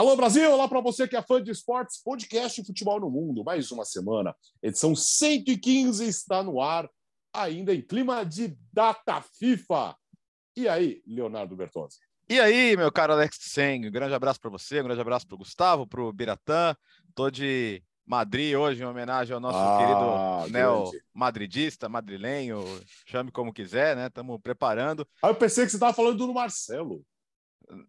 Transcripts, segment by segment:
Alô Brasil, olá para você que é fã de esportes, podcast Futebol no Mundo, mais uma semana, edição 115 está no ar, ainda em clima de data FIFA. E aí, Leonardo Bertozzi? E aí, meu caro Alex Seng, um grande abraço para você, um grande abraço para o Gustavo, para o Biratã, tô de Madrid hoje em homenagem ao nosso ah, querido neo-madridista, madrilenho, chame como quiser, né? Estamos preparando. Ah, eu pensei que você estava falando do Marcelo.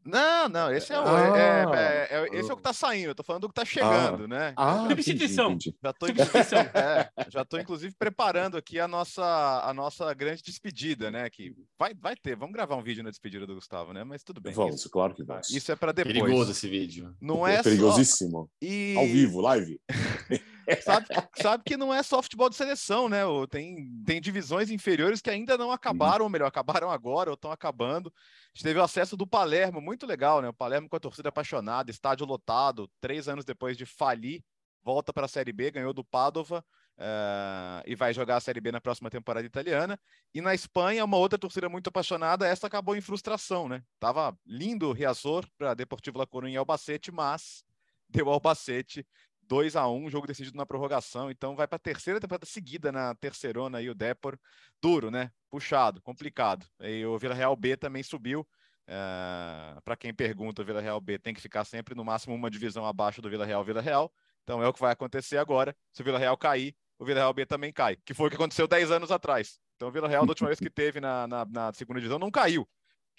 Não, não, esse é o, ah, é, é, é, esse é o que tá saindo, eu tô falando do que tá chegando, ah, né? Ah, substituição. Já tô, substituição. É, já tô, inclusive, preparando aqui a nossa, a nossa grande despedida, né? Que vai, vai ter, vamos gravar um vídeo na despedida do Gustavo, né? Mas tudo bem. Vamos, isso, claro que vamos. Isso é para depois. Perigoso esse vídeo. Não é, é perigosíssimo. Só... E... Ao vivo, live. sabe, sabe que não é só futebol de seleção, né? Tem, tem divisões inferiores que ainda não acabaram, ou melhor, acabaram agora ou estão acabando. A gente teve o acesso do Palermo, muito legal, né? O Palermo com a torcida apaixonada, estádio lotado, três anos depois de falir, volta para a Série B, ganhou do Padova. Uh, e vai jogar a Série B na próxima temporada italiana. E na Espanha, uma outra torcida muito apaixonada, essa acabou em frustração, né? Tava lindo o Riazor para Deportivo La Coruña e Albacete, mas deu Albacete 2 a 1 jogo decidido na prorrogação, então vai para a terceira temporada seguida na terceirona aí o Depor, duro, né? Puxado, complicado. E o Vila Real B também subiu. Eh, para quem pergunta, o Vila Real B tem que ficar sempre no máximo uma divisão abaixo do Vila Real Vila Real. Então é o que vai acontecer agora. Se o Vila Real cair, o Vila Real B também cai, que foi o que aconteceu 10 anos atrás. Então o Vila Real, da última vez que teve na, na, na segunda divisão, não caiu.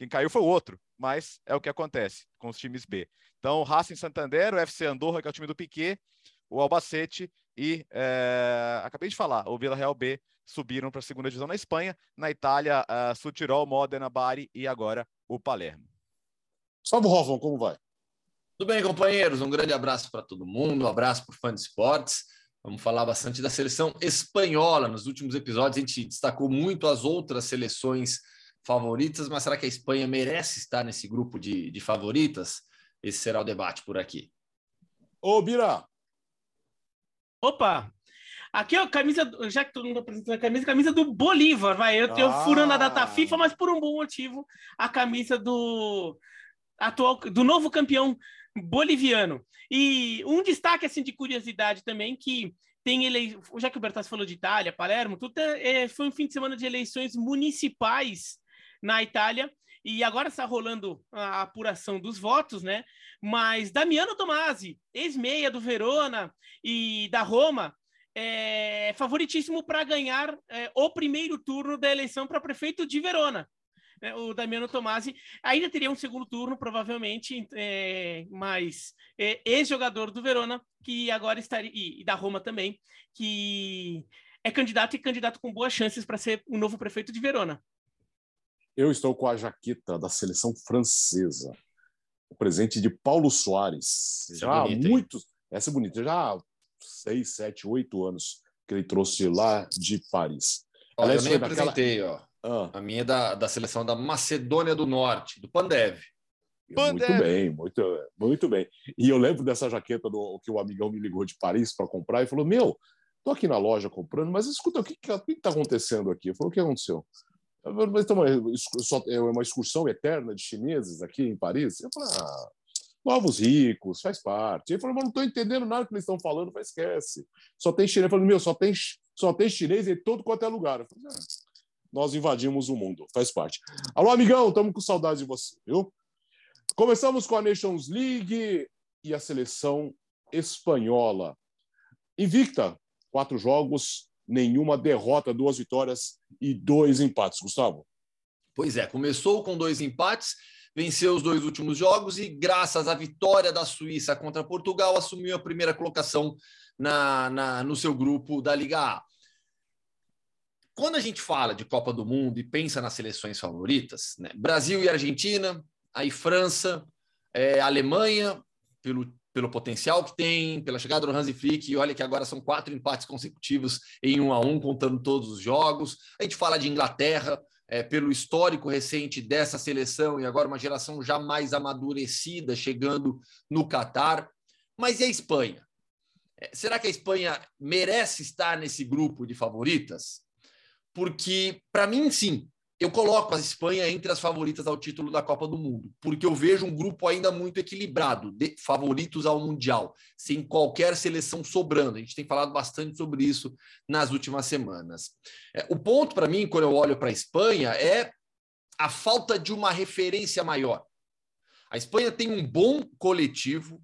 Quem caiu foi o outro, mas é o que acontece com os times B. Então, o Racing Santander, o FC Andorra, que é o time do Piquet, o Albacete e, é, acabei de falar, o Vila Real B subiram para a segunda divisão na Espanha, na Itália, uh, Sutirol, Modena, Bari e agora o Palermo. Salve, Hoffman, como vai? Tudo bem, companheiros? Um grande abraço para todo mundo, um abraço para o fã de esportes. Vamos falar bastante da seleção espanhola. Nos últimos episódios, a gente destacou muito as outras seleções favoritas, mas será que a Espanha merece estar nesse grupo de, de favoritas? Esse será o debate por aqui. Ô, Bira, Opa! Aqui, ó, camisa, já que todo mundo apresenta a camisa, camisa do Bolívar, vai. Eu tenho ah. furando a data FIFA, mas por um bom motivo, a camisa do atual, do novo campeão boliviano. E um destaque, assim, de curiosidade também, que tem eleições, já que o Bertas falou de Itália, Palermo, tudo é, foi um fim de semana de eleições municipais na Itália, e agora está rolando a apuração dos votos, né? Mas Damiano Tomasi, ex-meia do Verona e da Roma, é favoritíssimo para ganhar é, o primeiro turno da eleição para prefeito de Verona. É, o Damiano Tomasi ainda teria um segundo turno, provavelmente, é, mas é, ex-jogador do Verona, que agora estaria, e, e da Roma também, que é candidato e candidato com boas chances para ser o novo prefeito de Verona. Eu estou com a jaqueta da seleção francesa, o presente de Paulo Soares. Essa é já há muitos, essa é bonita, já há seis, sete, oito anos que ele trouxe lá de Paris. Olha, eu nem apresentei, naquela... ó. Ah. A minha é da, da seleção da Macedônia do Norte, do Pandev. Muito bem, muito, muito bem. E eu lembro dessa jaqueta do que o amigão me ligou de Paris para comprar e falou: Meu, tô aqui na loja comprando, mas escuta, o que está acontecendo aqui? Eu falei: O que aconteceu? Mas então, é uma excursão eterna de chineses aqui em Paris. Eu falei, ah, novos ricos, faz parte. Ele falou, mas não estou entendendo nada que eles estão falando, mas esquece. Só tem chinês. Eu falei, meu, só tem, só tem chinês em todo quanto é lugar. Eu falei, ah, nós invadimos o mundo, faz parte. Alô, amigão, estamos com saudade de você, viu? Começamos com a Nations League e a seleção espanhola. Invicta, quatro jogos, nenhuma derrota, duas vitórias e dois empates. Gustavo? Pois é, começou com dois empates, venceu os dois últimos jogos e, graças à vitória da Suíça contra Portugal, assumiu a primeira colocação na, na, no seu grupo da Liga A. Quando a gente fala de Copa do Mundo e pensa nas seleções favoritas, né, Brasil e Argentina, aí França, é, Alemanha, pelo pelo potencial que tem, pela chegada do Hansi Flick, e olha que agora são quatro empates consecutivos em um a um, contando todos os jogos. A gente fala de Inglaterra, é, pelo histórico recente dessa seleção, e agora uma geração já mais amadurecida, chegando no Catar. Mas e a Espanha? É, será que a Espanha merece estar nesse grupo de favoritas? Porque, para mim, sim, eu coloco a Espanha entre as favoritas ao título da Copa do Mundo, porque eu vejo um grupo ainda muito equilibrado, de favoritos ao Mundial, sem qualquer seleção sobrando. A gente tem falado bastante sobre isso nas últimas semanas. É, o ponto para mim, quando eu olho para a Espanha, é a falta de uma referência maior. A Espanha tem um bom coletivo,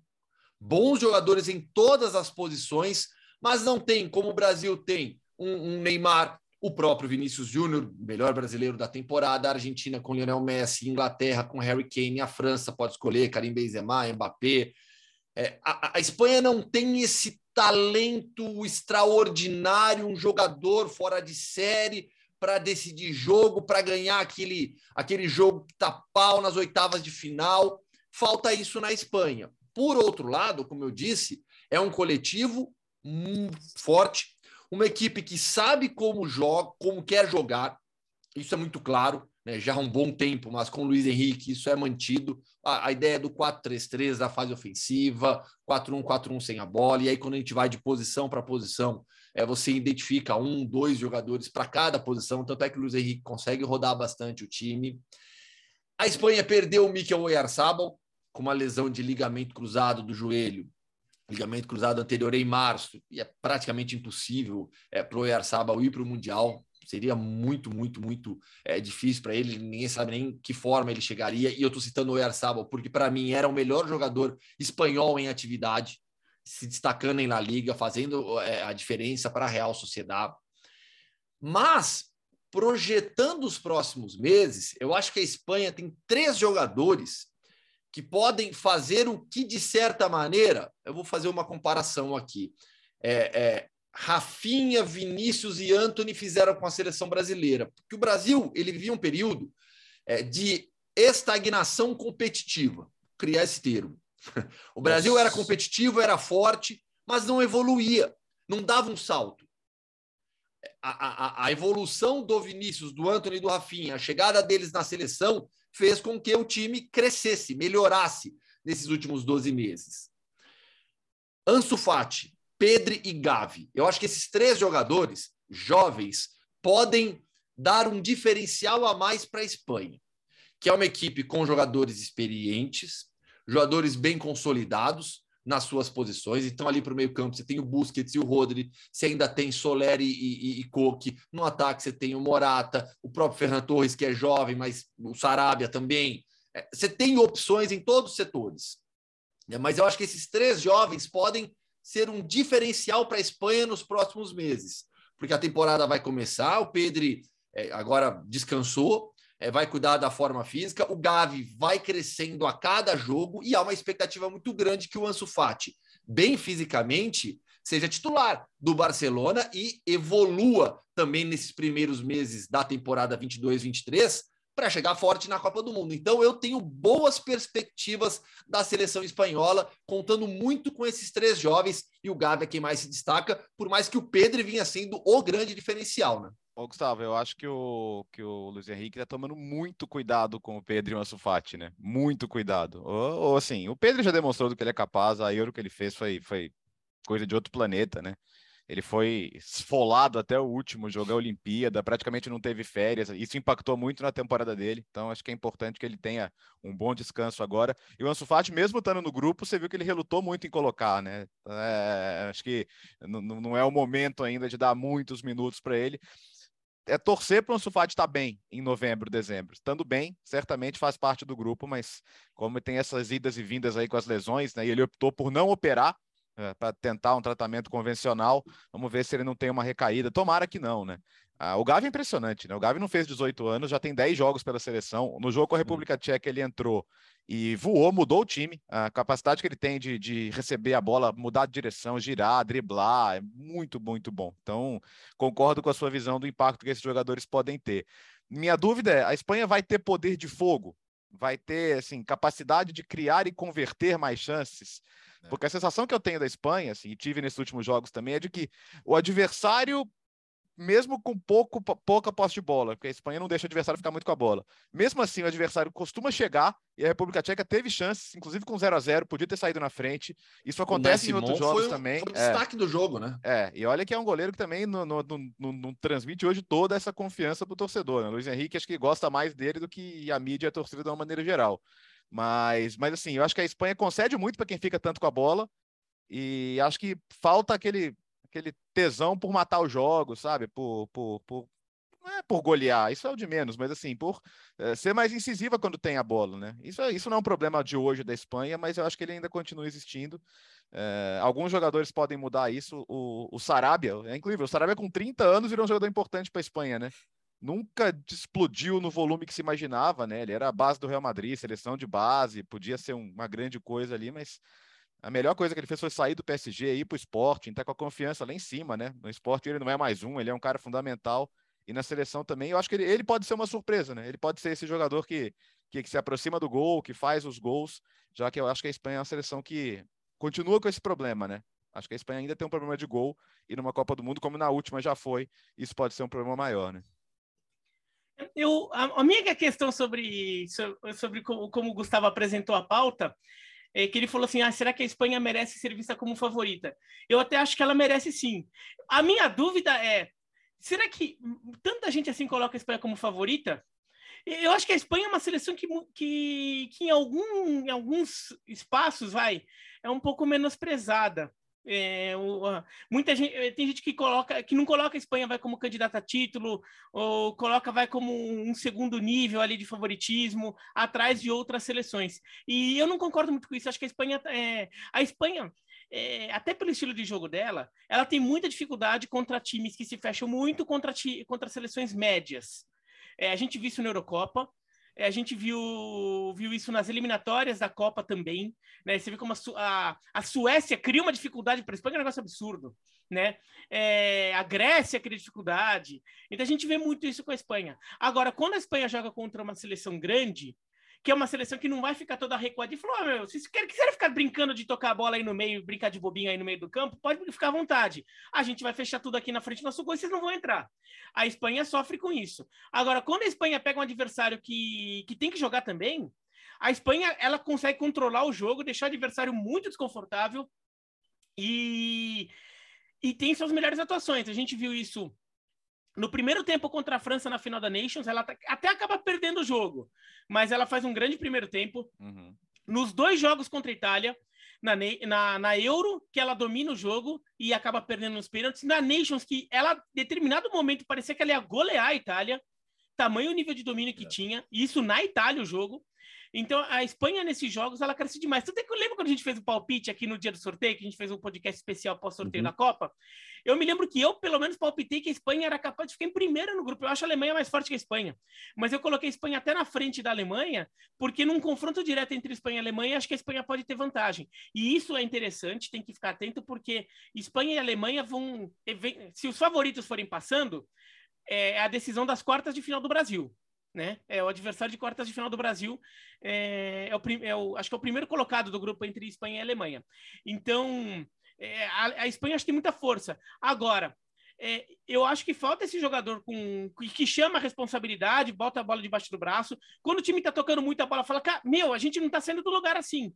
bons jogadores em todas as posições, mas não tem, como o Brasil tem, um, um Neymar, o próprio Vinícius Júnior, melhor brasileiro da temporada, a Argentina com Lionel Messi, Inglaterra com Harry Kane, a França pode escolher Karim Benzema, Mbappé. É, a, a, Espanha não tem esse talento extraordinário, um jogador fora de série para decidir jogo, para ganhar aquele, aquele jogo que tá pau nas oitavas de final. Falta isso na Espanha. Por outro lado, como eu disse, é um coletivo forte, uma equipe que sabe como joga, como quer jogar, isso é muito claro, né? já há um bom tempo, mas com o Luiz Henrique isso é mantido. A, a ideia do 4-3-3 da fase ofensiva, 4-1-4-1 sem a bola, e aí quando a gente vai de posição para posição, é, você identifica um, dois jogadores para cada posição, tanto é que o Luiz Henrique consegue rodar bastante o time. A Espanha perdeu o Mikel Oyarzabal com uma lesão de ligamento cruzado do joelho ligamento cruzado anterior em março, e é praticamente impossível é, para o Oyarzabal ir para o Mundial. Seria muito, muito, muito é, difícil para ele. Ninguém sabe nem que forma ele chegaria. E eu estou citando o Oyarzabal porque, para mim, era o melhor jogador espanhol em atividade, se destacando em La Liga, fazendo é, a diferença para a Real Sociedade. Mas, projetando os próximos meses, eu acho que a Espanha tem três jogadores que podem fazer o que, de certa maneira, eu vou fazer uma comparação aqui. É, é, Rafinha, Vinícius e Anthony fizeram com a seleção brasileira. Porque o Brasil ele vivia um período é, de estagnação competitiva. Criar esse termo. O Brasil Nossa. era competitivo, era forte, mas não evoluía, não dava um salto. A, a, a evolução do Vinícius, do Anthony e do Rafinha, a chegada deles na seleção fez com que o time crescesse, melhorasse nesses últimos 12 meses. Ansu Fati, Pedri e Gavi. Eu acho que esses três jogadores jovens podem dar um diferencial a mais para a Espanha, que é uma equipe com jogadores experientes, jogadores bem consolidados, nas suas posições. Então, ali para o meio-campo, você tem o Busquets e o Rodri, você ainda tem Soler e, e, e Coque. No ataque, você tem o Morata, o próprio Ferran Torres, que é jovem, mas o Sarabia também. É, você tem opções em todos os setores. É, mas eu acho que esses três jovens podem ser um diferencial para a Espanha nos próximos meses, porque a temporada vai começar. O Pedri é, agora descansou, é, vai cuidar da forma física. O Gavi vai crescendo a cada jogo e há uma expectativa muito grande que o Ansu Fati, bem fisicamente, seja titular do Barcelona e evolua também nesses primeiros meses da temporada 22-23 para chegar forte na Copa do Mundo. Então eu tenho boas perspectivas da seleção espanhola, contando muito com esses três jovens e o Gavi é quem mais se destaca, por mais que o Pedro vinha sendo o grande diferencial, né? Ô, Gustavo, eu acho que o, que o Luiz Henrique está tomando muito cuidado com o Pedro e o Ansu né? Muito cuidado. Ou, ou, assim, o Pedro já demonstrou do que ele é capaz, a Euro que ele fez foi, foi coisa de outro planeta, né? Ele foi esfolado até o último jogo, a Olimpíada, praticamente não teve férias. Isso impactou muito na temporada dele. Então, acho que é importante que ele tenha um bom descanso agora. E o Ansu Fati, mesmo estando no grupo, você viu que ele relutou muito em colocar, né? É, acho que não é o momento ainda de dar muitos minutos para ele é torcer para o Ansu Fati estar bem em novembro, dezembro. Estando bem, certamente faz parte do grupo, mas como tem essas idas e vindas aí com as lesões, né, e ele optou por não operar é, para tentar um tratamento convencional, vamos ver se ele não tem uma recaída. Tomara que não, né? Ah, o Gavi é impressionante, né? O Gavi não fez 18 anos, já tem 10 jogos pela seleção. No jogo com a República Tcheca ele entrou e voou, mudou o time. A capacidade que ele tem de, de receber a bola, mudar de direção, girar, driblar, é muito, muito bom. Então, concordo com a sua visão do impacto que esses jogadores podem ter. Minha dúvida é: a Espanha vai ter poder de fogo? Vai ter assim, capacidade de criar e converter mais chances? É. Porque a sensação que eu tenho da Espanha, assim, e tive nesses últimos jogos também, é de que o adversário mesmo com pouco, pouca posse de bola, porque a Espanha não deixa o adversário ficar muito com a bola. Mesmo assim, o adversário costuma chegar e a República Tcheca teve chances, inclusive com 0 a 0 podia ter saído na frente. Isso acontece em outros jogos foi, também. Foi o é. destaque do jogo, né? É, e olha que é um goleiro que também não, não, não, não transmite hoje toda essa confiança para o torcedor. Né? Luiz Henrique acho que gosta mais dele do que a mídia e a torcida de uma maneira geral. Mas, mas assim, eu acho que a Espanha concede muito para quem fica tanto com a bola. E acho que falta aquele aquele tesão por matar os jogos, sabe? Por, por, por não é por golear, isso é o de menos, mas assim, por é, ser mais incisiva quando tem a bola, né? Isso, é, isso não é um problema de hoje da Espanha, mas eu acho que ele ainda continua existindo. É, alguns jogadores podem mudar isso. O, o Sarabia, é incrível, o Sarabia com 30 anos virou um jogador importante para a Espanha, né? Nunca explodiu no volume que se imaginava, né? Ele era a base do Real Madrid, seleção de base, podia ser uma grande coisa ali, mas a melhor coisa que ele fez foi sair do PSG, ir para o esporte, estar com a confiança lá em cima, né? No esporte ele não é mais um, ele é um cara fundamental. E na seleção também, eu acho que ele, ele pode ser uma surpresa, né? Ele pode ser esse jogador que, que, que, se aproxima do gol, que faz os gols, já que eu acho que a Espanha é uma seleção que continua com esse problema, né? Acho que a Espanha ainda tem um problema de gol e numa Copa do Mundo, como na última já foi, isso pode ser um problema maior, né? Eu, a, a minha questão sobre, sobre, sobre como, como o Gustavo apresentou a pauta é, que ele falou assim: ah, será que a Espanha merece ser vista como favorita? Eu até acho que ela merece sim. A minha dúvida é: será que tanta gente assim coloca a Espanha como favorita? Eu acho que a Espanha é uma seleção que, que, que em, algum, em alguns espaços vai é um pouco menosprezada. É, o, muita gente eh, tem gente que coloca que não coloca a Espanha vai como candidata a título ou coloca vai como um segundo nível ali de favoritismo atrás de outras seleções. E eu não concordo muito com isso acho que a Espanha é, a Espanha é, até pelo estilo de jogo dela ela tem muita dificuldade contra times que se fecham muito contra contra seleções médias. É, a gente viu isso na Eurocopa a gente viu, viu isso nas eliminatórias da Copa também. Né? Você vê como a, a, a Suécia cria uma dificuldade para a Espanha, é um negócio absurdo. Né? É, a Grécia cria dificuldade. Então a gente vê muito isso com a Espanha. Agora, quando a Espanha joga contra uma seleção grande, que é uma seleção que não vai ficar toda recuada. E falou: oh, meu, se vocês quiserem ficar brincando de tocar a bola aí no meio, brincar de bobinho aí no meio do campo, pode ficar à vontade. A gente vai fechar tudo aqui na frente do nosso gol e vocês não vão entrar. A Espanha sofre com isso. Agora, quando a Espanha pega um adversário que, que tem que jogar também, a Espanha ela consegue controlar o jogo, deixar o adversário muito desconfortável e, e tem suas melhores atuações. A gente viu isso no primeiro tempo contra a França na final da Nations, ela tá, até acaba perdendo o jogo, mas ela faz um grande primeiro tempo. Uhum. Nos dois jogos contra a Itália, na, na, na, Euro, que ela domina o jogo e acaba perdendo nos pênaltis. Na Nations, que ela, em determinado momento, parecia que ela ia golear a Itália, tamanho nível de domínio que é. tinha, isso na Itália o jogo. Então, a Espanha, nesses jogos, ela cresce demais. É que eu lembro quando a gente fez o palpite aqui no dia do sorteio, que a gente fez um podcast especial pós-sorteio uhum. da Copa. Eu me lembro que eu, pelo menos, palpitei que a Espanha era capaz de ficar em primeiro no grupo. Eu acho a Alemanha mais forte que a Espanha. Mas eu coloquei a Espanha até na frente da Alemanha, porque num confronto direto entre Espanha e Alemanha, acho que a Espanha pode ter vantagem. E isso é interessante, tem que ficar atento, porque Espanha e Alemanha vão. Se os favoritos forem passando, é a decisão das quartas de final do Brasil né? É o adversário de quartas de final do Brasil. É, é, o, é o, acho que é o primeiro colocado do grupo entre Espanha e Alemanha. Então, é, a, a, Espanha acho que tem muita força. Agora, é, eu acho que falta esse jogador com que chama a responsabilidade, bota a bola debaixo do braço. Quando o time tá tocando muito a bola, fala: meu, a gente não tá saindo do lugar assim.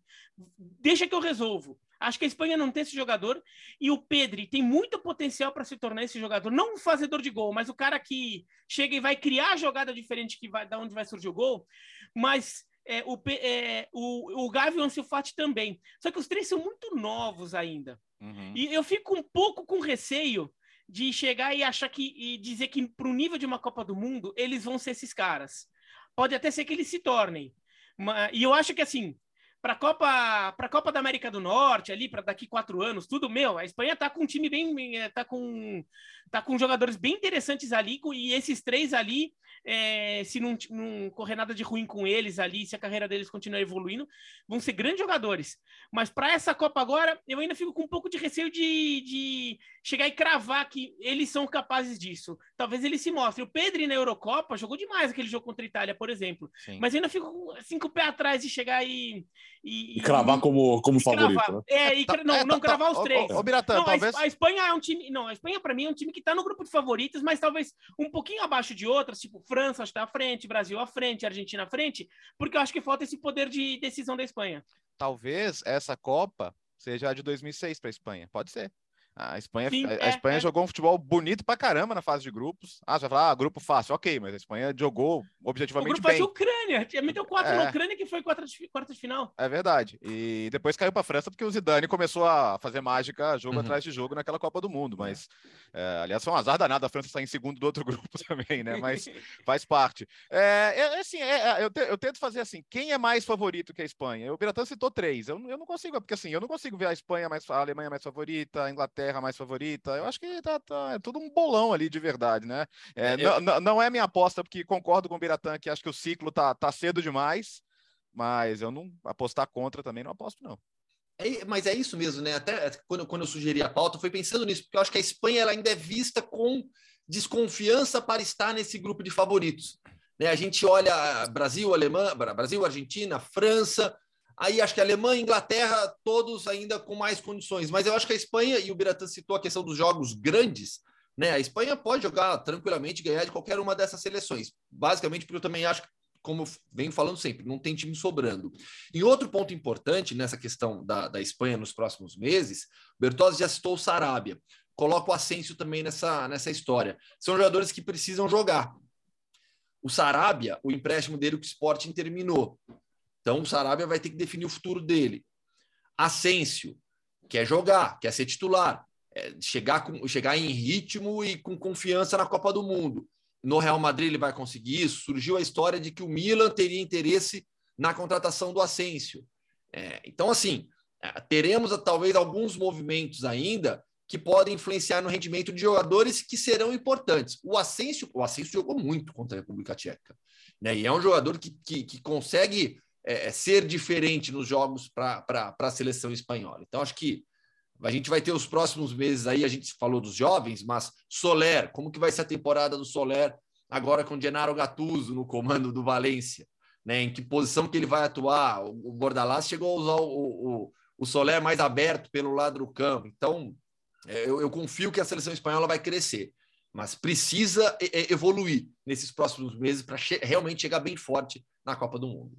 Deixa que eu resolvo. Acho que a Espanha não tem esse jogador e o Pedri tem muito potencial para se tornar esse jogador, não um fazedor de gol, mas o cara que chega e vai criar a jogada diferente que vai da onde vai surgir o gol. Mas é, o, é, o, o Gavi e o Ansu Fati também. Só que os três são muito novos ainda. Uhum. E eu fico um pouco com receio de chegar e achar que e dizer que para o nível de uma Copa do Mundo eles vão ser esses caras. Pode até ser que eles se tornem. E eu acho que assim, para a Copa, para Copa da América do Norte, ali para daqui quatro anos, tudo meu. A Espanha tá com um time bem, tá com, tá com jogadores bem interessantes ali, e esses três ali é, se não, não, correr nada de ruim com eles ali, se a carreira deles continuar evoluindo, vão ser grandes jogadores. Mas para essa Copa agora, eu ainda fico com um pouco de receio de, de chegar e cravar que eles são capazes disso. Talvez eles se mostrem. O Pedri na Eurocopa jogou demais aquele jogo contra a Itália, por exemplo. Sim. Mas eu ainda fico assim com o pé atrás de chegar e. E, e cravar como, como favorito. Cravar. Né? É, e, não, é, não tá, cravar os três. Ô, ô, Biratã, não, talvez... a, Espanha é um time. Não, a Espanha, para mim, é um time que está no grupo de favoritos, mas talvez um pouquinho abaixo de outras, tipo França está à frente, Brasil à frente, Argentina à frente, porque eu acho que falta esse poder de decisão da Espanha. Talvez essa Copa seja a de 2006 para a Espanha, pode ser. A Espanha, Sim, a, a é, Espanha é. jogou um futebol bonito pra caramba na fase de grupos. Ah, você vai falar, ah, grupo fácil, ok, mas a Espanha jogou O objetivamente grupo faz bem. a Ucrânia, tinha meteu quatro É. na Ucrânia que foi quarta de, quarta de final. É verdade. E depois caiu para a França porque o Zidane começou a fazer mágica jogo Uhum. atrás de jogo naquela Copa do Mundo. Mas, é, aliás, foi um azar danado a França sair em segundo do outro grupo também, né? Mas faz parte. É, é, assim, é, é, eu, te- eu tento fazer assim: quem é mais favorito que a Espanha? O Biratã citou três. Eu, não- eu não consigo, porque assim, eu não consigo ver a Espanha mais, a Alemanha mais favorita, a Inglaterra mais favorita. Eu acho que tá, tá- é tudo um bolão ali de verdade, né? É, É, não, não- não é minha aposta, porque concordo com o Biratã que acho que o ciclo tá, tá cedo demais. Mas eu não apostar contra também não aposto, não. É, mas é isso mesmo, né? Até quando, quando eu sugeri a pauta, foi pensando nisso, porque eu acho que a Espanha ela ainda é vista com desconfiança para estar nesse grupo de favoritos. Né? A gente olha Brasil, Alemanha, Brasil, Argentina, França, aí acho que Alemanha, Inglaterra, todos ainda com mais condições. Mas eu acho que a Espanha, e o Biratan citou a questão dos jogos grandes, né? A Espanha pode jogar tranquilamente ganhar de qualquer uma dessas seleções. Basicamente, porque eu também acho como eu venho falando sempre, não tem time sobrando. E outro ponto importante nessa questão da, da Espanha nos próximos meses, Bertozzi já citou o Sarabia. Coloca o Asensio também nessa, nessa história. São jogadores que precisam jogar. O Sarabia, o empréstimo dele com o Sporting terminou. Então o Sarabia vai ter que definir o futuro dele. Asensio quer jogar, quer ser titular, é, chegar, com, chegar em ritmo e com confiança na Copa do Mundo. No Real Madrid ele vai conseguir isso. Surgiu a história de que o Milan teria interesse na contratação do Asensio. É, então, assim, é, teremos talvez alguns movimentos ainda que podem influenciar no rendimento de jogadores que serão importantes. O Asensio, o Asensio jogou muito contra a República Tcheca, né? E é um jogador que, que, que consegue é, ser diferente nos jogos para a seleção espanhola. Então, acho que a gente vai ter os próximos meses aí, a gente falou dos jovens, mas Soler, como que vai ser a temporada do Soler agora com Gennaro Gattuso no comando do Valência? Né? Em que posição que ele vai atuar? O, Bordalás chegou a usar o, o, o Soler mais aberto pelo lado do campo. Então, é, eu, eu confio que a seleção espanhola vai crescer, mas precisa evoluir nesses próximos meses para che realmente chegar bem forte na Copa do Mundo.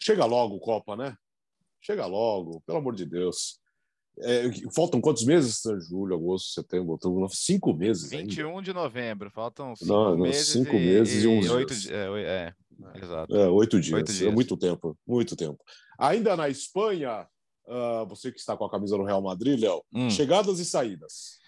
Chega logo, Copa, né? Chega logo, pelo amor de Deus. É, faltam quantos meses? Julho, agosto, setembro, outubro, cinco meses ainda. 21 de novembro, faltam cinco Não, não, meses. cinco e, meses e uns oito dias. di- É, é, exato. É, oito dias. Oito É dias. muito tempo, muito tempo. Ainda na Espanha, ah, você que está com a camisa do Real Madrid, Léo, Hum. chegadas e saídas.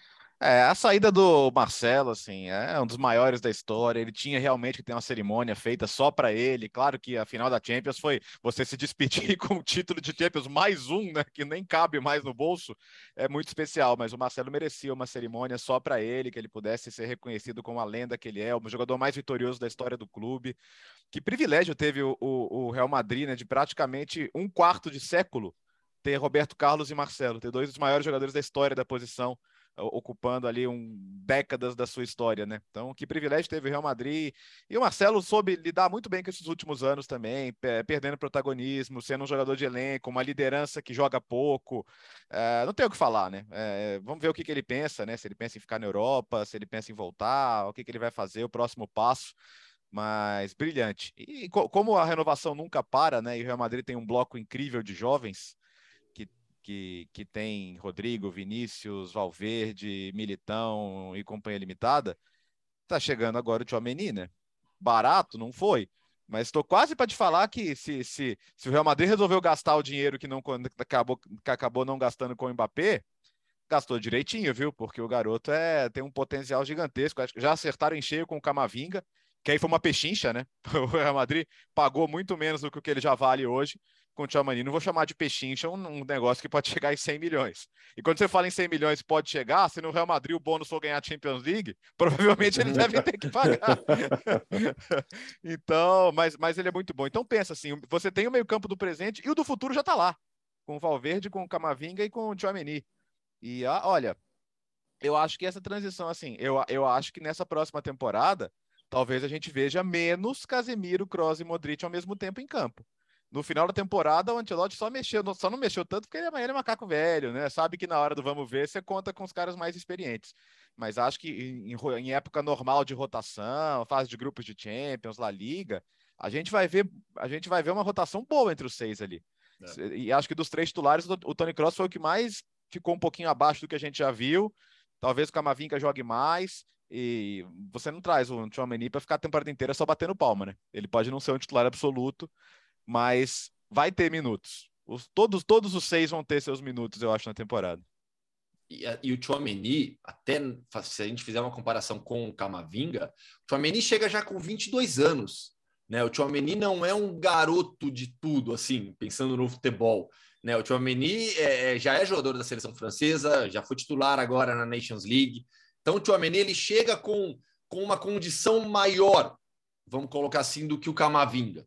É, a saída do Marcelo, assim, é um dos maiores da história. Ele tinha realmente que ter uma cerimônia feita só para ele. Claro que a final da Champions foi você se despedir com o título de Champions mais um, né, que nem cabe mais no bolso. É muito especial, mas o Marcelo merecia uma cerimônia só para ele, que ele pudesse ser reconhecido como a lenda que ele é, o jogador mais vitorioso da história do clube. Que privilégio teve o, o, Real Madrid, né, de praticamente um quarto de século ter Roberto Carlos e Marcelo, ter dois dos maiores jogadores da história da posição ocupando ali um, décadas da sua história, né? Então, que privilégio teve o Real Madrid. E o Marcelo soube lidar muito bem com esses últimos anos também, pe- perdendo protagonismo, sendo um jogador de elenco, uma liderança que joga pouco. É, não tem o que falar, né? É, vamos ver o que, que ele pensa, né? Se ele pensa em ficar na Europa, se ele pensa em voltar, o que, que ele vai fazer, o próximo passo. Mas brilhante. E co- como a renovação nunca para, né? E o Real Madrid tem um bloco incrível de jovens que, que tem Rodrigo, Vinícius, Valverde, Militão e companhia limitada, tá chegando agora o Tchouameni, né? Barato, não foi. Mas estou quase para te falar que se, se, se o Real Madrid resolveu gastar o dinheiro que não que acabou, que acabou não gastando com o Mbappé, gastou direitinho, viu? Porque o garoto é, tem um potencial gigantesco. Acho que já acertaram em cheio com o Camavinga, que aí foi uma pechincha, né? O Real Madrid pagou muito menos do que ele já vale hoje com o Tchouamani. Não vou chamar de pechincha um, um negócio que pode chegar em 100 milhões. E quando você fala em 100 milhões pode chegar, se no Real Madrid o bônus for ganhar a Champions League, provavelmente eles devem ter que pagar. então, mas, mas ele é muito bom. Então pensa assim, você tem o meio campo do presente e o do futuro já está lá. Com o Valverde, com o Camavinga e com o Tchouameni. E ah, olha, eu acho que essa transição, assim, eu, eu acho que nessa próxima temporada, talvez a gente veja menos Casemiro, Kroos e Modric ao mesmo tempo em campo no final da temporada, o Antelote só mexeu, só não mexeu tanto porque ele é, ele é macaco velho, né? Sabe que na hora do vamos ver você conta com os caras mais experientes. Mas acho que em, em época normal de rotação, fase de grupos de Champions, La Liga, a gente vai ver, a gente vai ver uma rotação boa entre os seis ali. É. E acho que dos três titulares, o Tony Cross foi o que mais ficou um pouquinho abaixo do que a gente já viu. Talvez o Camavinga jogue mais. E você não traz o Tchouameni para ficar a temporada inteira só batendo palma, né? Ele pode não ser um titular absoluto, mas vai ter minutos. Os, todos, todos os seis vão ter seus minutos, eu acho, na temporada. E, e o Chouameni, até se a gente fizer uma comparação com o Camavinga, o Chouameni chega já com 22 anos. Né? O Chouameni não é um garoto de tudo, assim, pensando no futebol. Né? O Chouameni é, é, já é jogador da seleção francesa, já foi titular agora na Nations League. Então o Chouameni ele chega com, com uma condição maior, vamos colocar assim, do que o Camavinga.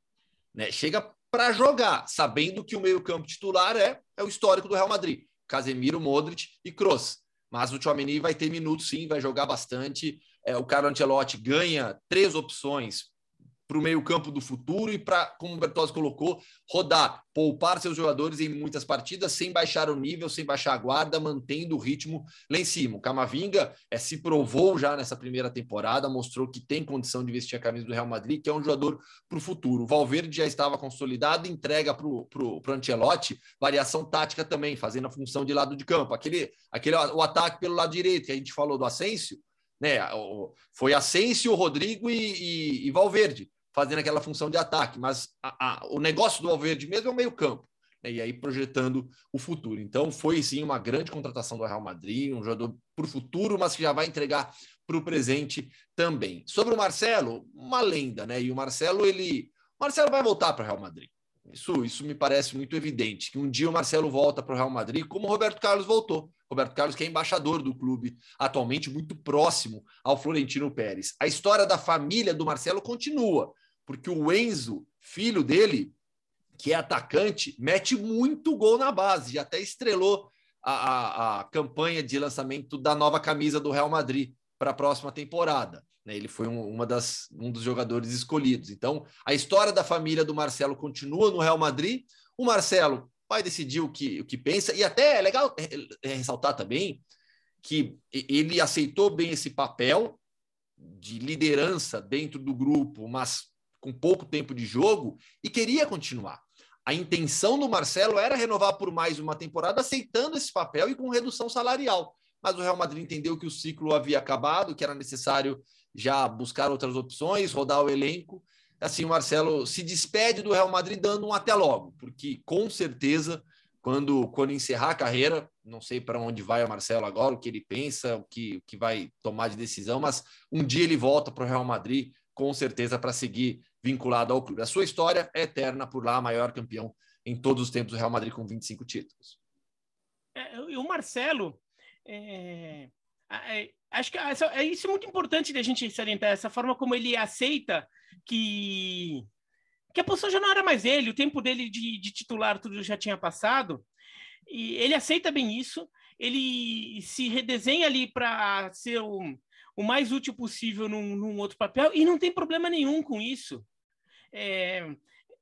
Né? Chega para jogar, sabendo que o meio-campo titular é, é o histórico do Real Madrid: Casemiro, Modric e Kroos. Mas o Tchouameni vai ter minutos sim, vai jogar bastante. É, o Carlo Ancelotti ganha três opções para o meio-campo do futuro e para, como o Bertozzi colocou, rodar, poupar seus jogadores em muitas partidas sem baixar o nível, sem baixar a guarda, mantendo o ritmo lá em cima. O Camavinga é, se provou já nessa primeira temporada, mostrou que tem condição de vestir a camisa do Real Madrid, que é um jogador para o futuro. O Valverde já estava consolidado, entrega para o Ancelotti variação tática também, fazendo a função de lado de campo. Aquele, aquele o ataque pelo lado direito que a gente falou do Asensio, né? Foi Asensio, Rodrigo e, e, e Valverde fazendo aquela função de ataque, mas a, a, o negócio do Alverde mesmo é o meio-campo. Né? E aí projetando o futuro. Então, foi sim uma grande contratação do Real Madrid, um jogador para o futuro, mas que já vai entregar para o presente também. Sobre o Marcelo, uma lenda, né? E o Marcelo, ele. O Marcelo vai voltar para o Real Madrid. Isso, isso me parece muito evidente, que um dia o Marcelo volta para o Real Madrid, como o Roberto Carlos voltou. Roberto Carlos, que é embaixador do clube, atualmente muito próximo ao Florentino Pérez. A história da família do Marcelo continua porque o Enzo, filho dele, que é atacante, mete muito gol na base, e até estrelou a, a, a campanha de lançamento da nova camisa do Real Madrid para a próxima temporada. Né? Ele foi um, uma das, um dos jogadores escolhidos. Então, a história da família do Marcelo continua no Real Madrid. O Marcelo vai decidir o que, o que pensa, e até é legal ressaltar também que ele aceitou bem esse papel de liderança dentro do grupo, mas com pouco tempo de jogo e queria continuar. A intenção do Marcelo era renovar por mais uma temporada, aceitando esse papel e com redução salarial. Mas o Real Madrid entendeu que o ciclo havia acabado, que era necessário já buscar outras opções, rodar o elenco. Assim, o Marcelo se despede do Real Madrid dando um até logo, porque com certeza, quando, quando encerrar a carreira, não sei para onde vai o Marcelo agora, o que ele pensa, o que, o que vai tomar de decisão, mas um dia ele volta para o Real Madrid, com certeza, para seguir vinculado ao clube. A sua história é eterna por lá, maior campeão em todos os tempos do Real Madrid com 25 títulos. É, e o Marcelo, é, é, acho que essa, é isso é muito importante da gente salientar, essa forma como ele aceita que, que a posição já não era mais ele, o tempo dele de, de titular tudo já tinha passado, e ele aceita bem isso, ele se redesenha ali para ser o, o mais útil possível num, num, outro papel e não tem problema nenhum com isso. É,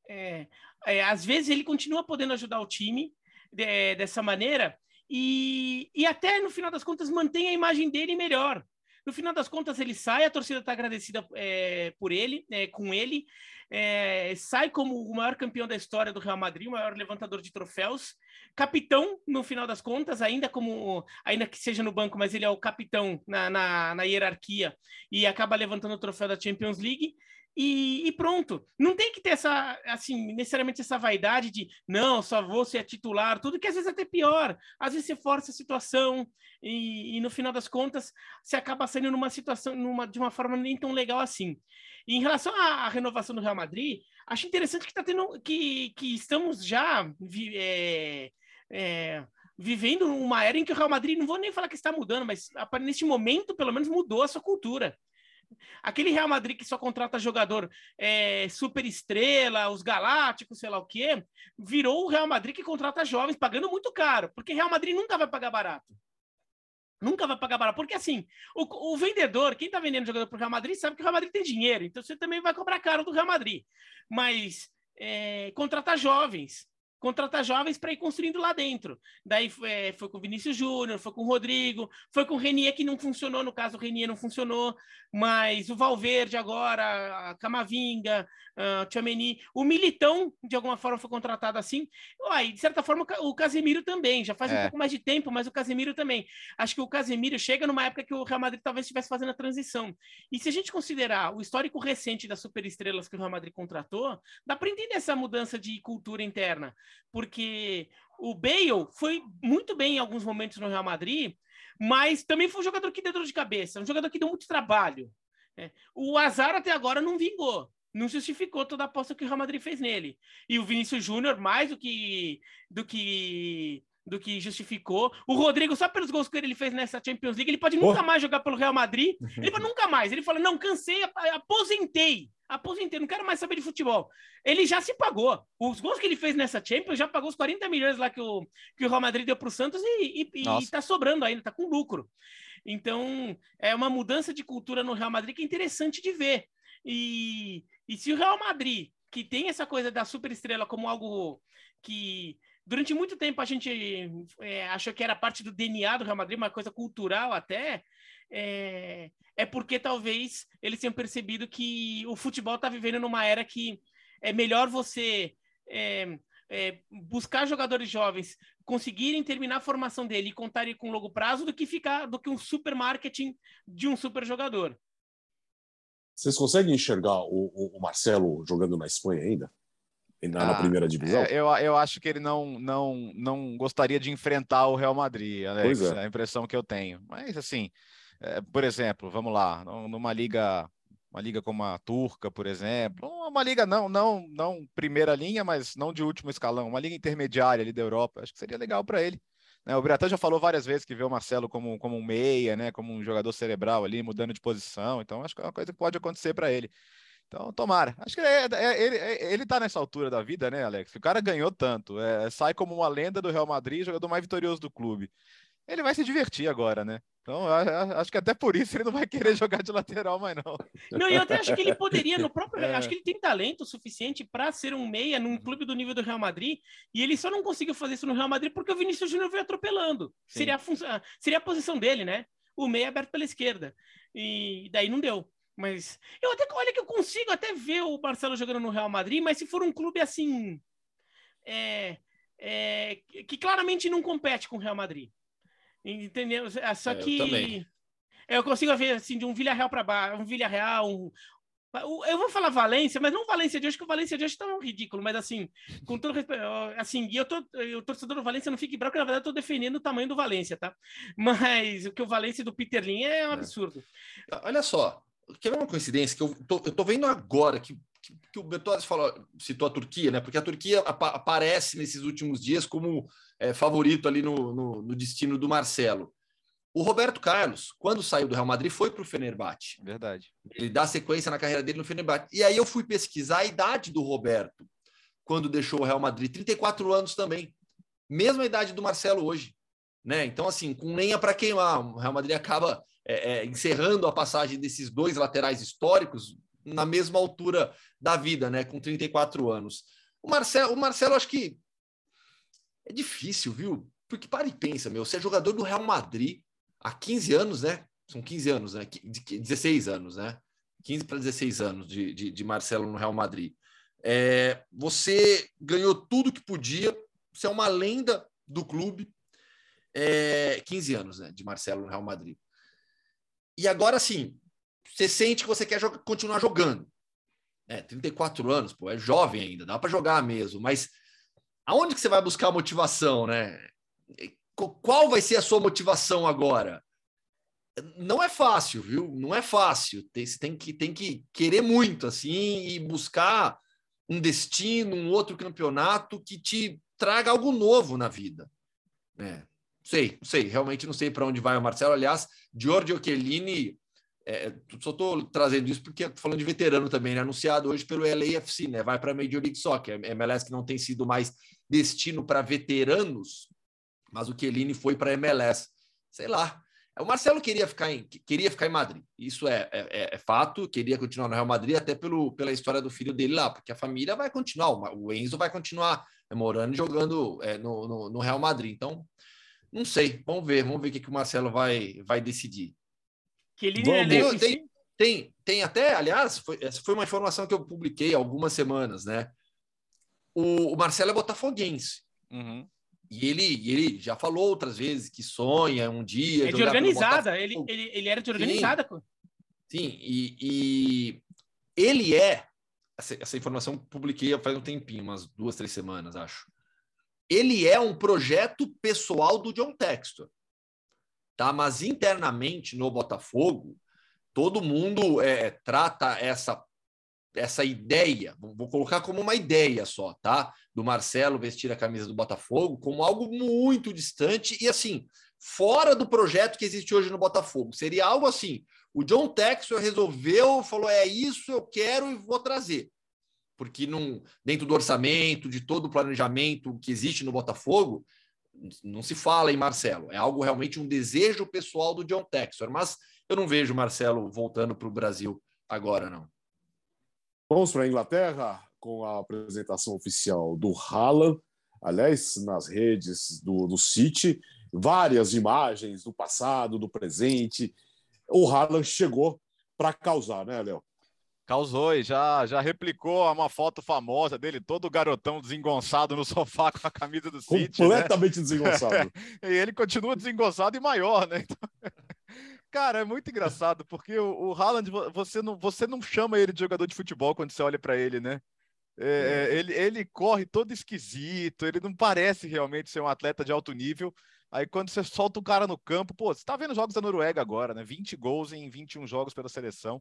é, é, às vezes ele continua podendo ajudar o time de, dessa maneira e, e até no final das contas mantém a imagem dele melhor. No final das contas ele sai, a torcida está agradecida é, por ele, é, com ele, é, sai como o maior campeão da história do Real Madrid, o maior levantador de troféus, capitão no final das contas, ainda como ainda que seja no banco, mas ele é o capitão na, na, na hierarquia e acaba levantando o troféu da Champions League. E, e, pronto. Não tem que ter essa, assim, necessariamente essa vaidade de não, só vou ser titular, tudo que às vezes é até pior. Às vezes você força a situação e, e no final das contas você acaba saindo numa situação numa, de uma forma nem tão legal assim. em relação à, à, renovação do Real Madrid, acho interessante que, tá tendo, que, que estamos já é, é, vivendo uma era em que o Real Madrid, não vou nem falar que está mudando, mas neste momento, pelo menos, mudou a sua cultura. Aquele Real Madrid que só contrata jogador é, super estrela, os galácticos, sei lá o quê, virou o Real Madrid que contrata jovens, pagando muito caro, porque Real Madrid nunca vai pagar barato. Nunca vai pagar barato. Porque assim, o, o vendedor, quem está vendendo jogador para o Real Madrid, sabe que o Real Madrid tem dinheiro, então você também vai cobrar caro do Real Madrid. Mas é, jovens, contratar jovens para ir construindo lá dentro. Daí é, foi com o Vinícius Júnior, foi com o Rodrigo, foi com o Renier, que não funcionou, no caso o Renier não funcionou, mas o Valverde agora, a Camavinga, uh, Tchouameni, o Militão, de alguma forma, foi contratado assim. Uai, de certa forma, o Casemiro também, já faz é. um pouco mais de tempo, mas o Casemiro também. Acho que o Casemiro chega numa época que o Real Madrid talvez estivesse fazendo a transição. E se a gente considerar o histórico recente das superestrelas que o Real Madrid contratou, dá para entender essa mudança de cultura interna porque o Bale foi muito bem em alguns momentos no Real Madrid, mas também foi um jogador que deu dor de cabeça, um jogador que deu muito trabalho. É. O Azar até agora não vingou, não justificou toda a aposta que o Real Madrid fez nele. E o Vinícius Júnior, mais do que, do que do que justificou. O Rodrigo, só pelos gols que ele fez nessa Champions League, ele pode nunca mais jogar pelo Real Madrid. Ele pode nunca mais. Ele fala: não, cansei, aposentei aposentei, não quero mais saber de futebol. Ele já se pagou. Os gols que ele fez nessa Champions já pagou os 40 milhões lá que o, que o Real Madrid deu para o Santos e, e, e tá sobrando ainda, tá com lucro. Então, é uma mudança de cultura no Real Madrid que é interessante de ver. E, e se o Real Madrid, que tem essa coisa da superestrela como algo que durante muito tempo a gente é, achou que era parte do DNA do Real Madrid, uma coisa cultural até, é, é porque talvez eles tenham percebido que o futebol está vivendo numa era que é melhor você é, é, buscar jogadores jovens conseguirem terminar a formação dele e contarem com longo prazo do que ficar do que um super marketing de um super jogador. Vocês conseguem enxergar o, o Marcelo jogando na Espanha ainda? Na, ah, na primeira divisão? É, eu, eu acho que ele não, não, não gostaria de enfrentar o Real Madrid, Alex, é. é a impressão que eu tenho. Mas, assim, é, por exemplo, vamos lá, numa liga, uma liga como a turca, por exemplo, uma liga não, não, não primeira linha, mas não de último escalão, uma liga intermediária ali da Europa, acho que seria legal para ele. Né? O Biratan já falou várias vezes que vê o Marcelo como, como um meia, né? Como um jogador cerebral ali, mudando de posição. Então, acho que é uma coisa que pode acontecer para ele. Então, tomara. Acho que é, é, ele, é, ele tá nessa altura da vida, né, Alex? O cara ganhou tanto. É, sai como uma lenda do Real Madrid, jogador mais vitorioso do clube. Ele vai se divertir agora, né? Então, acho que até por isso ele não vai querer jogar de lateral mais não. Não, eu até acho que ele poderia no próprio, é. acho que ele tem talento suficiente para ser um meia num clube do nível do Real Madrid, e ele só não conseguiu fazer isso no Real Madrid porque o Vinícius Júnior veio atropelando. Seria a, seria a posição dele, né? O meia aberto pela esquerda. E daí não deu. Mas eu até olha que eu consigo até ver o Marcelo jogando no Real Madrid, mas se for um clube assim é, é, que claramente não compete com o Real Madrid. Entendeu? É, só é, que eu, eu, consigo ver assim de um Villarreal para baixo, um Villarreal, um, eu vou falar Valência, mas não Valência de hoje, que o Valência de hoje tá um ridículo, mas assim, com todo respeito, assim, e eu tô, o torcedor do Valência não fique bravo, porque na verdade eu tô defendendo o tamanho do Valência, tá? Mas o que o Valência do Peter Lin é um é. absurdo. Olha só, quer ver uma coincidência que eu tô, eu tô vendo agora que, que, o Bertozzi falou, citou a Turquia, né? Porque a Turquia ap aparece nesses últimos dias como é, favorito ali no, no, no, destino do Marcelo. O Roberto Carlos, quando saiu do Real Madrid, foi para o Fenerbahçe. Verdade. Ele dá sequência na carreira dele no Fenerbahçe. E aí eu fui pesquisar a idade do Roberto quando deixou o Real Madrid. 34 anos também. Mesma idade do Marcelo hoje. Né? Então, assim, com lenha para queimar. O Real Madrid acaba é, é, encerrando a passagem desses dois laterais históricos na mesma altura da vida, né? com 34 anos. O Marcelo, o Marcelo acho que é difícil, viu? Porque para e pensa, meu, você é jogador do Real Madrid há 15 anos, né? São 15 anos, né? 16 anos, né? 15 para 16 anos de, de, de, Marcelo no Real Madrid. É, você ganhou tudo que podia, você é uma lenda do clube. É, 15 anos né, de Marcelo no Real Madrid. E agora sim, você sente que você quer jogar, continuar jogando. É, 34 anos, pô, é jovem ainda, dá para jogar mesmo, mas aonde que você vai buscar motivação, né? Qual vai ser a sua motivação agora? não é fácil, viu? Não é fácil. Tem, você tem que, tem que querer muito, assim, e buscar um destino, um outro campeonato que te traga algo novo na vida. É, sei, sei, realmente não sei para onde vai o Marcelo. Aliás, Giorgio Chiellini, é, só estou trazendo isso porque falando de veterano também, né? anunciado hoje pelo LAFC, né? Vai para a Major League Soccer, MLS que não tem sido mais destino para veteranos, mas o Chiellini foi para MLS. Sei lá, o Marcelo queria ficar em, queria ficar em Madrid, isso é, é, é, é, fato, queria continuar no Real Madrid, até pelo, pela história do filho dele lá, porque a família vai continuar, o Enzo vai continuar morando e jogando é, no, no, no, Real Madrid. Então, não sei, vamos ver, vamos ver o que, que o Marcelo vai, vai decidir. Que ele tem, tem, tem, tem até, aliás, foi, essa foi uma informação que eu publiquei há algumas semanas, né? O, o Marcelo é botafoguense. Uhum. E ele, ele já falou outras vezes que sonha um dia. É de organizada, ele, ele, ele era de organizada. Sim, sim e, e, ele é. Essa, essa informação publiquei faz um tempinho, umas duas, três semanas, acho. Ele é um projeto pessoal do John Textor. Tá? Mas internamente no Botafogo, todo mundo é, trata essa essa ideia, vou colocar como uma ideia só, tá? Do Marcelo vestir a camisa do Botafogo como algo muito distante e assim, fora do projeto que existe hoje no Botafogo. Seria algo assim: o John Textor resolveu, falou: é isso, eu quero e vou trazer. Porque num, dentro do orçamento, de todo o planejamento que existe no Botafogo, não se fala em Marcelo. É algo realmente um desejo pessoal do John Textor. Mas eu não vejo Marcelo voltando para o Brasil agora, não. Vamos para a Inglaterra com a apresentação oficial do Haaland, aliás, nas redes do, do City, várias imagens do passado, do presente. O Haaland chegou para causar, né, Léo? Causou e já, já replicou uma foto famosa dele, todo garotão desengonçado no sofá com a camisa do City. Né? Completamente né? desengonçado. e ele continua desengonçado e maior, né? Então... Cara, é muito engraçado, porque o, o Haaland, você não, você não chama ele de jogador de futebol quando você olha para ele, né? É, é, ele, ele corre todo esquisito, ele não parece realmente ser um atleta de alto nível. Aí quando você solta o cara no campo, pô, você tá vendo jogos da Noruega agora, né? 20 gols em 21 jogos pela seleção.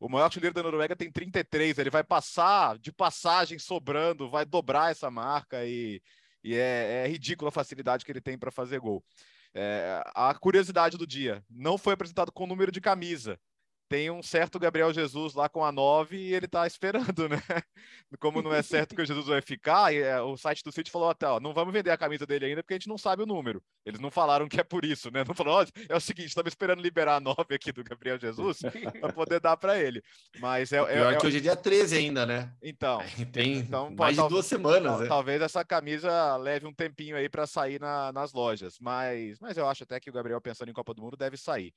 O maior artilheiro da Noruega tem 33, ele vai passar de passagem sobrando, vai dobrar essa marca e, e é, é ridícula a facilidade que ele tem para fazer gol. É, a curiosidade do dia: não foi apresentado com número de camisa tem um certo Gabriel Jesus lá com a 9 e ele tá esperando, né? Como não é certo que o Jesus vai ficar, é, o site do City falou até, ó, não vamos vender a camisa dele ainda porque a gente não sabe o número. Eles não falaram que é por isso, né? Não falou, é o seguinte, estamos esperando liberar a 9 aqui do Gabriel Jesus para poder dar para ele. Mas é, é, Pior é, que hoje é dia 13 ainda, né? Então, tem então, mais de duas semanas, né? Talvez essa camisa leve um tempinho aí para sair na, nas lojas, mas, mas eu acho até que o Gabriel pensando em Copa do Mundo deve sair.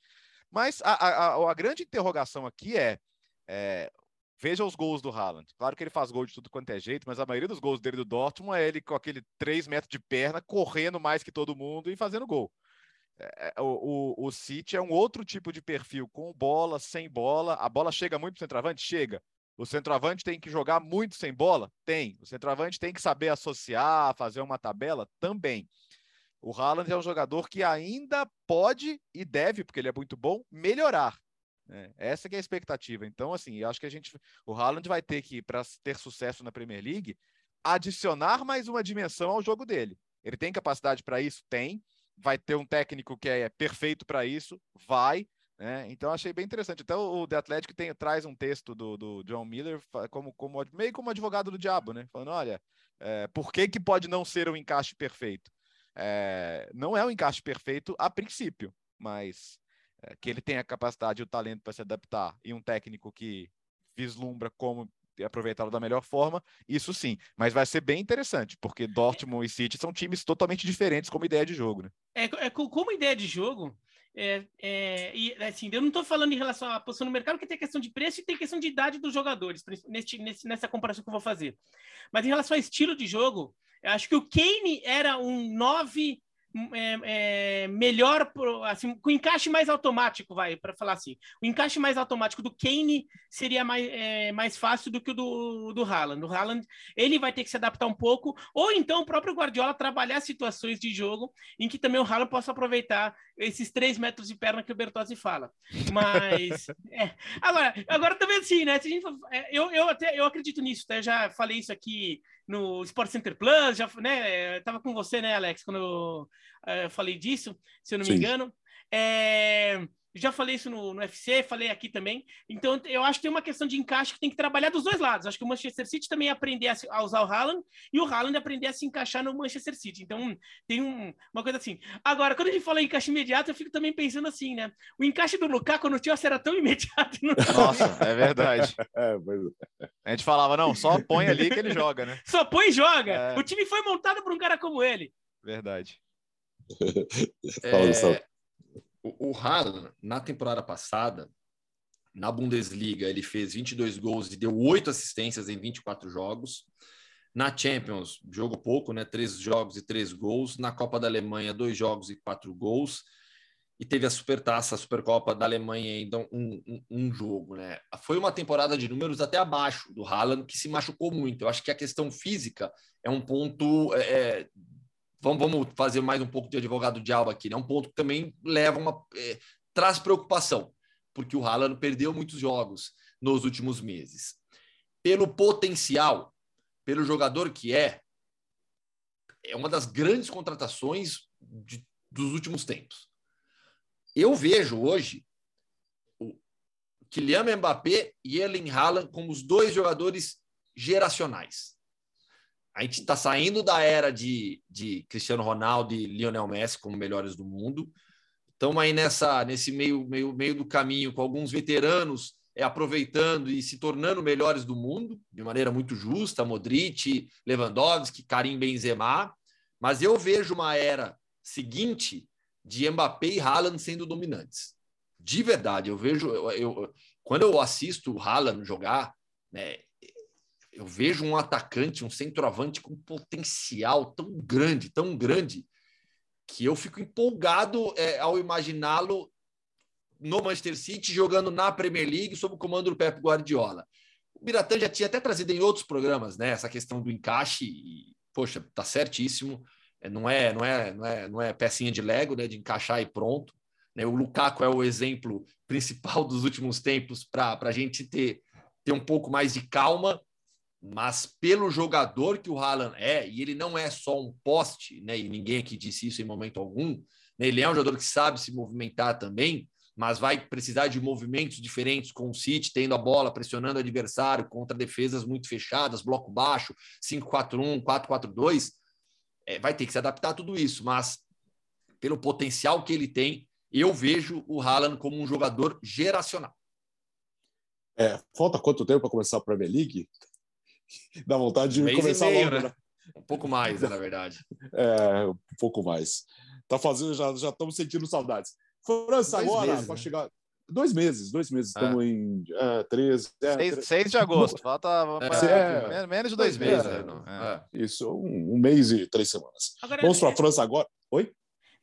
Mas a, a, a grande interrogação aqui é, é, veja os gols do Haaland. Claro que ele faz gol de tudo quanto é jeito, mas a maioria dos gols dele do Dortmund é ele com aquele 3 metros de perna, correndo mais que todo mundo e fazendo gol. É, é, o, o, o City é um outro tipo de perfil, com bola, sem bola. A bola chega muito para o centroavante? Chega. O centroavante tem que jogar muito sem bola? Tem. O centroavante tem que saber associar, fazer uma tabela? Também. O Haaland é um jogador que ainda pode e deve, porque ele é muito bom, melhorar. Né? Essa é a expectativa. Então, assim, eu acho que a gente, o Haaland vai ter que, para ter sucesso na Premier League, adicionar mais uma dimensão ao jogo dele. Ele tem capacidade para isso? Tem. Vai ter um técnico que é perfeito para isso? Vai. Né? Então achei bem interessante. Até o, The Athletic tem, traz um texto do, do John Miller como, como, meio como advogado do diabo, né? Falando, olha, é, por que, que pode não ser um encaixe perfeito? É, não é um encaixe perfeito a princípio, mas é, que ele tem a capacidade e o talento para se adaptar e um técnico que vislumbra como aproveitá-lo da melhor forma, isso sim. Mas vai ser bem interessante, porque Dortmund e City são times totalmente diferentes como ideia de jogo, né? É, é como ideia de jogo, é, é, e assim, eu não estou falando em relação à posição no mercado, que tem questão de preço e tem questão de idade dos jogadores, nesse, nesse, nessa comparação que eu vou fazer. Mas em relação ao estilo de jogo, eu acho que o Kane era um 9 é, é, melhor, assim, com encaixe mais automático, vai, para falar assim. O encaixe mais automático do Kane seria mais, é, mais fácil do que o do, do Haaland. O Haaland, ele vai ter que se adaptar um pouco, ou então o próprio Guardiola trabalhar situações de jogo em que também o Haaland possa aproveitar esses três metros de perna que o Bertozzi fala. Mas, é. agora, agora também assim, né? Se é, eu, eu até eu acredito nisso, até já falei isso aqui no Sport Center Plus, já, né? Tava com você, né, Alex, quando eu, eu falei disso, se eu não me Sim. engano. É, já falei isso no, no UFC, falei aqui também. Então, eu acho que tem uma questão de encaixe que tem que trabalhar dos dois lados. Acho que o Manchester City também aprender a, a usar o Haaland e o Haaland aprender a se encaixar no Manchester City. Então, tem um, uma coisa assim. Agora, quando a gente fala em encaixe imediato, eu fico também pensando assim, né? O encaixe do Lukaku no Chelsea era tão imediato. No... Nossa, é verdade. É, é. A gente falava, não, só põe ali que ele joga, né? Só põe e joga. É. O time foi montado por um cara como ele. Verdade. é... O, Haaland, na temporada passada, na Bundesliga, ele fez 22 gols e deu 8 assistências em 24 jogos. Na Champions, jogo pouco, né? Três jogos e três gols. Na Copa da Alemanha, dois jogos e quatro gols. E teve a Supertaça, a Supercopa da Alemanha ainda um, um, um, jogo, né? Foi uma temporada de números até abaixo do Haaland, que se machucou muito. Eu acho que a questão física é um ponto é, é vamos, vamos fazer mais um pouco de advogado diabo aqui, né? Um ponto que também leva uma. É, traz preocupação, porque o Haaland perdeu muitos jogos nos últimos meses. Pelo potencial, pelo jogador que é, é uma das grandes contratações de, dos últimos tempos. Eu vejo hoje o Kylian Mbappé e Erling Haaland como os dois jogadores geracionais a gente está saindo da era de, de Cristiano Ronaldo e Lionel Messi como melhores do mundo. Estamos aí nessa, nesse meio, meio, meio do caminho, com alguns veteranos é, aproveitando e se tornando melhores do mundo, de maneira muito justa, Modric, Lewandowski, Karim Benzema. Mas eu vejo uma era seguinte de Mbappé e Haaland sendo dominantes. De verdade, eu vejo... Eu, eu quando eu assisto o Haaland jogar, né, eu vejo um atacante, um centroavante com potencial tão grande, tão grande, que eu fico empolgado é, ao imaginá-lo no Manchester City jogando na Premier League sob o comando do Pep Guardiola. O Biratã já tinha até trazido em outros programas, né, essa questão do encaixe e, poxa, tá certíssimo. É, não é, não é, não é, não é pecinha de Lego, né, de encaixar e pronto. Né? O Lukaku é o exemplo principal dos últimos tempos para a gente ter, ter um pouco mais de calma mas pelo jogador que o Haaland é, e ele não é só um poste, né? E ninguém aqui disse isso em momento algum, né? ele é um jogador que sabe se movimentar também, mas vai precisar de movimentos diferentes com o City tendo a bola, pressionando o adversário contra defesas muito fechadas, bloco baixo, 5-4-1, 4-4-2. É, vai ter que se adaptar a tudo isso, mas pelo potencial que ele tem, eu vejo o Haaland como um jogador geracional. É, falta quanto tempo para começar a Premier League? Dá vontade de um começar meio, logo, né? né? Um pouco mais, na verdade. É, um pouco mais. Tá fazendo, já, já estamos sentindo saudades. França dois agora, para né? chegar. Dois meses, dois meses. É. Estamos em é, 13. É, 6, 6 de agosto, falta é, menos de dois, dois meses. meses. Né? É. Isso, um, um, mês e três semanas. Agora, Vamos para a França agora. Oi?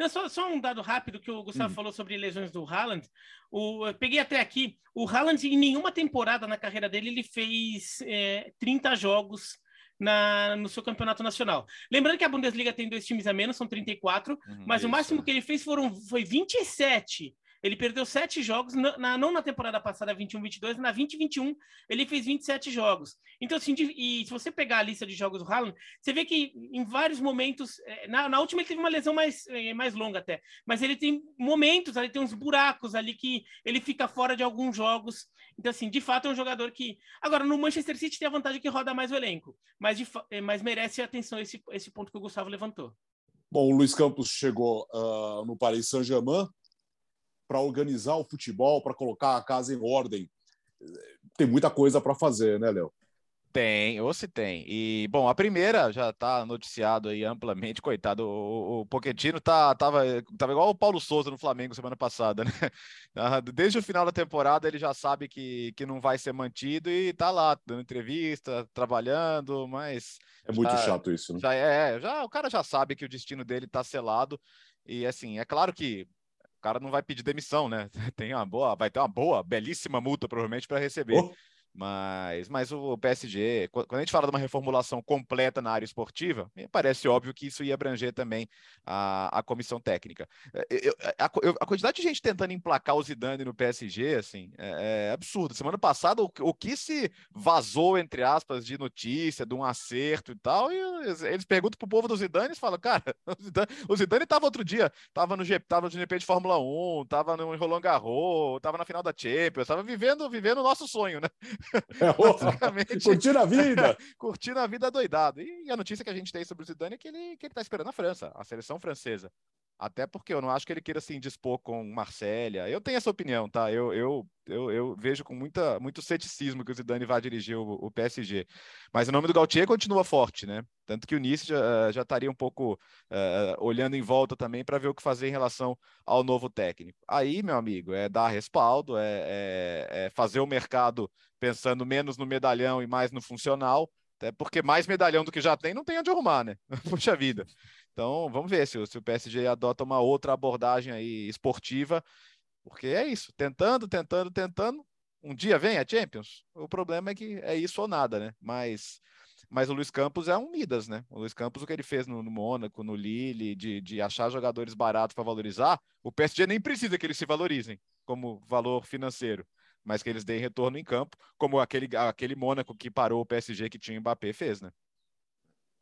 Só, só, um dado rápido que o Gustavo hum. falou sobre lesões do Haaland. O, eu peguei até aqui. O Haaland, em nenhuma temporada na carreira dele, ele fez é, 30 jogos na, no seu campeonato nacional. Lembrando que a Bundesliga tem dois times a menos, são 34, hum, mas isso. o máximo que ele fez foram, foi 27 ele perdeu sete jogos, na, não na temporada passada, 21-22, na 20-21 ele fez 27 jogos. Então, assim, de, e se você pegar a lista de jogos do Haaland, você vê que em vários momentos, é, na, na última ele teve uma lesão mais, é, mais longa até, mas ele tem momentos, ali tem uns buracos ali que ele fica fora de alguns jogos. Então, assim, de fato é um jogador que... Agora, no Manchester City tem a vantagem que roda mais o elenco, mas, de, é, mas merece atenção esse, esse ponto que o Gustavo levantou. Bom, o Luiz Campos chegou uh, no Paris Saint-Germain, para organizar o futebol, para colocar a casa em ordem. Tem muita coisa para fazer, né, Léo? Tem, ou se tem. E, bom, a primeira já está noticiado aí amplamente, coitado. O, o Pochettino tá, tava, tava igual o Paulo Souza no Flamengo semana passada, né? Ah, desde o final da temporada ele já sabe que, que não vai ser mantido e tá lá, dando entrevista, trabalhando, mas. É muito já, chato isso, né? Já é, já, o cara já sabe que o destino dele tá selado. E assim, é claro que cara não vai pedir demissão, né? Tem uma boa, vai ter uma boa, belíssima multa, provavelmente, para receber. Oh. Mas, mas o PSG, quando a gente fala de uma reformulação completa na área esportiva, me parece óbvio que isso ia abranger também a, a comissão técnica. É, eu, a, a, quantidade de gente tentando emplacar o Zidane no PSG, assim, é, é absurdo. Semana passada, o, o, que se vazou, entre aspas, de notícia, de um acerto e tal, e eles, perguntam pro povo do Zidane e falam, cara, o Zidane, o Zidane tava outro dia, tava no, G, tava no GP de Fórmula 1, tava no Roland Garros, tava na final da Champions, tava vivendo, vivendo o nosso sonho, né? É, Basicamente. Curtindo a vida. curtindo a vida doidado. E a notícia que a gente tem sobre o Zidane é que ele, que ele tá esperando a França, a seleção francesa. Até porque eu não acho que ele queira se assim, dispor com Marsella. Eu tenho essa opinião, tá? Eu, eu, eu, eu, vejo com muita, muito ceticismo que o Zidane vai dirigir o, o, PSG. Mas o nome do Gautier continua forte, né? Tanto que o Nice já, já estaria um pouco uh, olhando em volta também para ver o que fazer em relação ao novo técnico. Aí, meu amigo, é dar respaldo, é, é, é fazer o mercado pensando menos no medalhão e mais no funcional. Até porque mais medalhão do que já tem, não tem onde arrumar, né? Puxa vida. Então, vamos ver se, se o PSG adota uma outra abordagem aí esportiva, porque é isso, tentando, tentando, tentando. Um dia vem a Champions. O problema é que é isso ou nada, né? Mas, mas o Luiz Campos é um Midas, né? O Luiz Campos, o que ele fez no, no Mônaco, no Lille, de, de achar jogadores baratos para valorizar, o PSG nem precisa que eles se valorizem como valor financeiro, mas que eles deem retorno em campo, como aquele, aquele Mônaco que parou o PSG que tinha o Mbappé fez, né?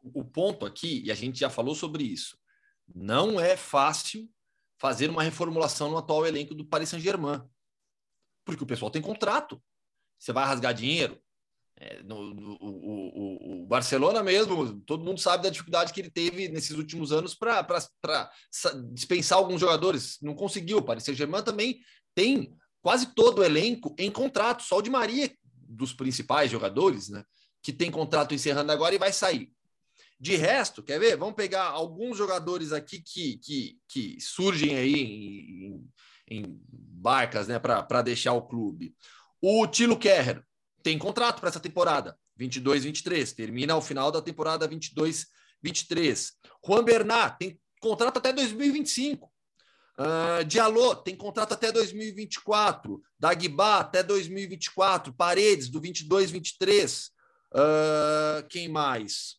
O ponto aqui, e a gente já falou sobre isso, não é fácil fazer uma reformulação no atual elenco do Paris Saint-Germain, porque o pessoal tem contrato. Você vai rasgar dinheiro. É, no, no, o, o, Barcelona mesmo, todo mundo sabe da dificuldade que ele teve nesses últimos anos para dispensar alguns jogadores. Não conseguiu. O Paris Saint-Germain também tem quase todo o elenco em contrato, só o de Maria, dos principais jogadores, né? Que tem contrato encerrando agora e vai sair. De resto, quer ver? Vamos pegar alguns jogadores aqui que, que, que surgem aí em, em barcas né, para deixar o clube. O Tilo Kerrer tem contrato para essa temporada, 22-23, termina ao final da temporada 22-23. Juan Bernat tem contrato até 2025. Uh, Diallo tem contrato até 2024. Dagba até 2024. Paredes do 22-23. Uh, quem mais?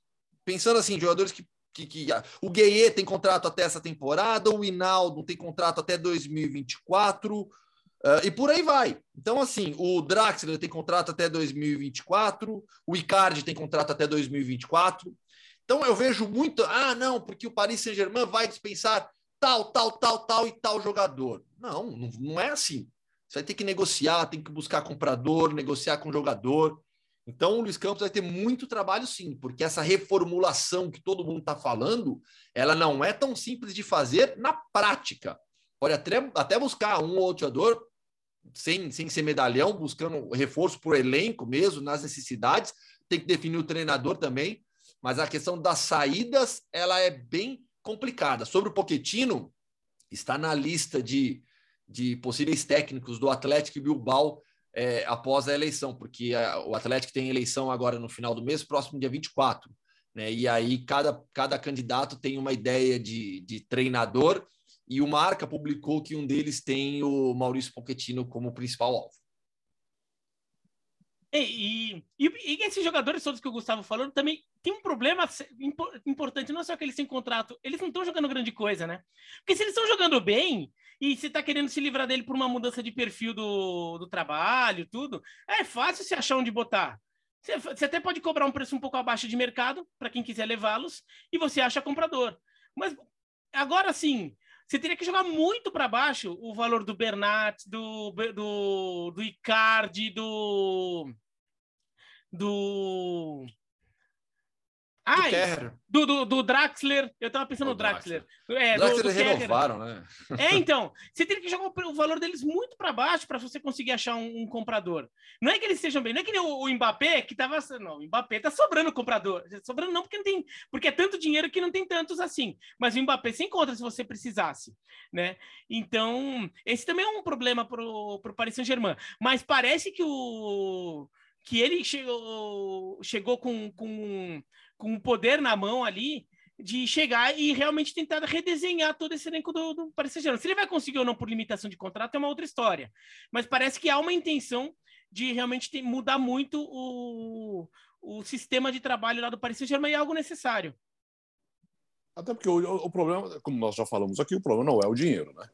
Pensando assim, jogadores que. que, que o Gueye tem contrato até essa temporada, o Hinaldo tem contrato até 2024. Uh, ah, e por aí vai. Então, assim, o Draxler tem contrato até 2024, o Icardi tem contrato até 2024. Então, eu vejo muito, ah, não, porque o Paris Saint-Germain vai dispensar tal, tal, tal, tal e tal jogador. Não, não, não é assim. Você vai ter que negociar, tem que buscar comprador, negociar com jogador. Então, o Luiz Campos vai ter muito trabalho, sim, porque essa reformulação que todo mundo está falando, ela não é tão simples de fazer na prática. Pode até, até buscar um ou outro jogador sem, sem ser medalhão, buscando reforço o elenco mesmo, nas necessidades. Tem que definir o treinador também. Mas a questão das saídas, ela é bem complicada. Sobre o Poquetino, está na lista de, de possíveis técnicos do Atlético Bilbao é, após a eleição, porque a, o Atlético tem eleição agora no final do mês, próximo dia 24. Né? E aí cada, cada candidato tem uma ideia de, de treinador, e o Marca publicou que um deles tem o Maurício Pochettino como principal alvo. E, e, e, esses jogadores todos que o Gustavo falou também tem um problema importante, não é só que eles têm contrato, eles não estão jogando grande coisa, né? Porque se eles estão jogando bem, e você está querendo se livrar dele por uma mudança de perfil do, do trabalho, tudo, é fácil se achar onde botar. Você, você até pode cobrar um preço um pouco abaixo de mercado para quem quiser levá-los e você acha comprador. Mas agora sim, você teria que jogar muito para baixo o valor do Bernat, do, do, do Icardi, do. do Do, do, do, Draxler, eu tava pensando o no Draxler. Draxler. É, Draxler do, do renovaram, né? É, então, você tem que jogar o valor deles muito para baixo para você conseguir achar um, um, comprador. Não é que eles sejam bem, não é que nem o, o Mbappé que tava, não, o Mbappé tá sobrando comprador. Sobrando não porque não tem, porque é tanto dinheiro que não tem tantos assim. Mas o Mbappé se encontra se você precisasse, né? Então, esse também é um problema pro pro Paris Saint-Germain, mas parece que o que ele chegou, chegou com, com com o poder na mão ali de chegar e realmente tentar redesenhar todo esse elenco do, do Paris Saint-Germain. Se ele vai conseguir ou não por limitação de contrato é uma outra história. Mas parece que há uma intenção de realmente ter, mudar muito o, o sistema de trabalho lá do Paris Saint-Germain e é algo necessário. Até porque o, o, problema, como nós já falamos aqui, o problema não é o dinheiro, né?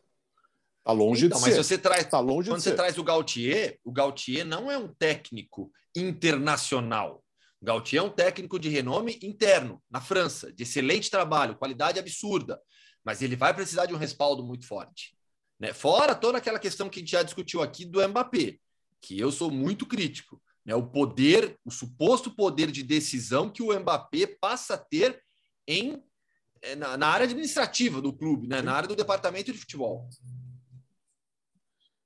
Tá longe então, de mas ser. você traz, tá longe quando você ser. traz o Gautier, o Gautier não é um técnico internacional. Gautier é um técnico de renome interno, na França, de excelente trabalho, qualidade absurda, mas ele vai precisar de um respaldo muito forte. Né? Fora toda aquela questão que a gente já discutiu aqui do Mbappé, que eu sou muito crítico. Né? O poder, o suposto poder de decisão que o Mbappé passa a ter em, eh, na, na área administrativa do clube, né? na área do departamento de futebol.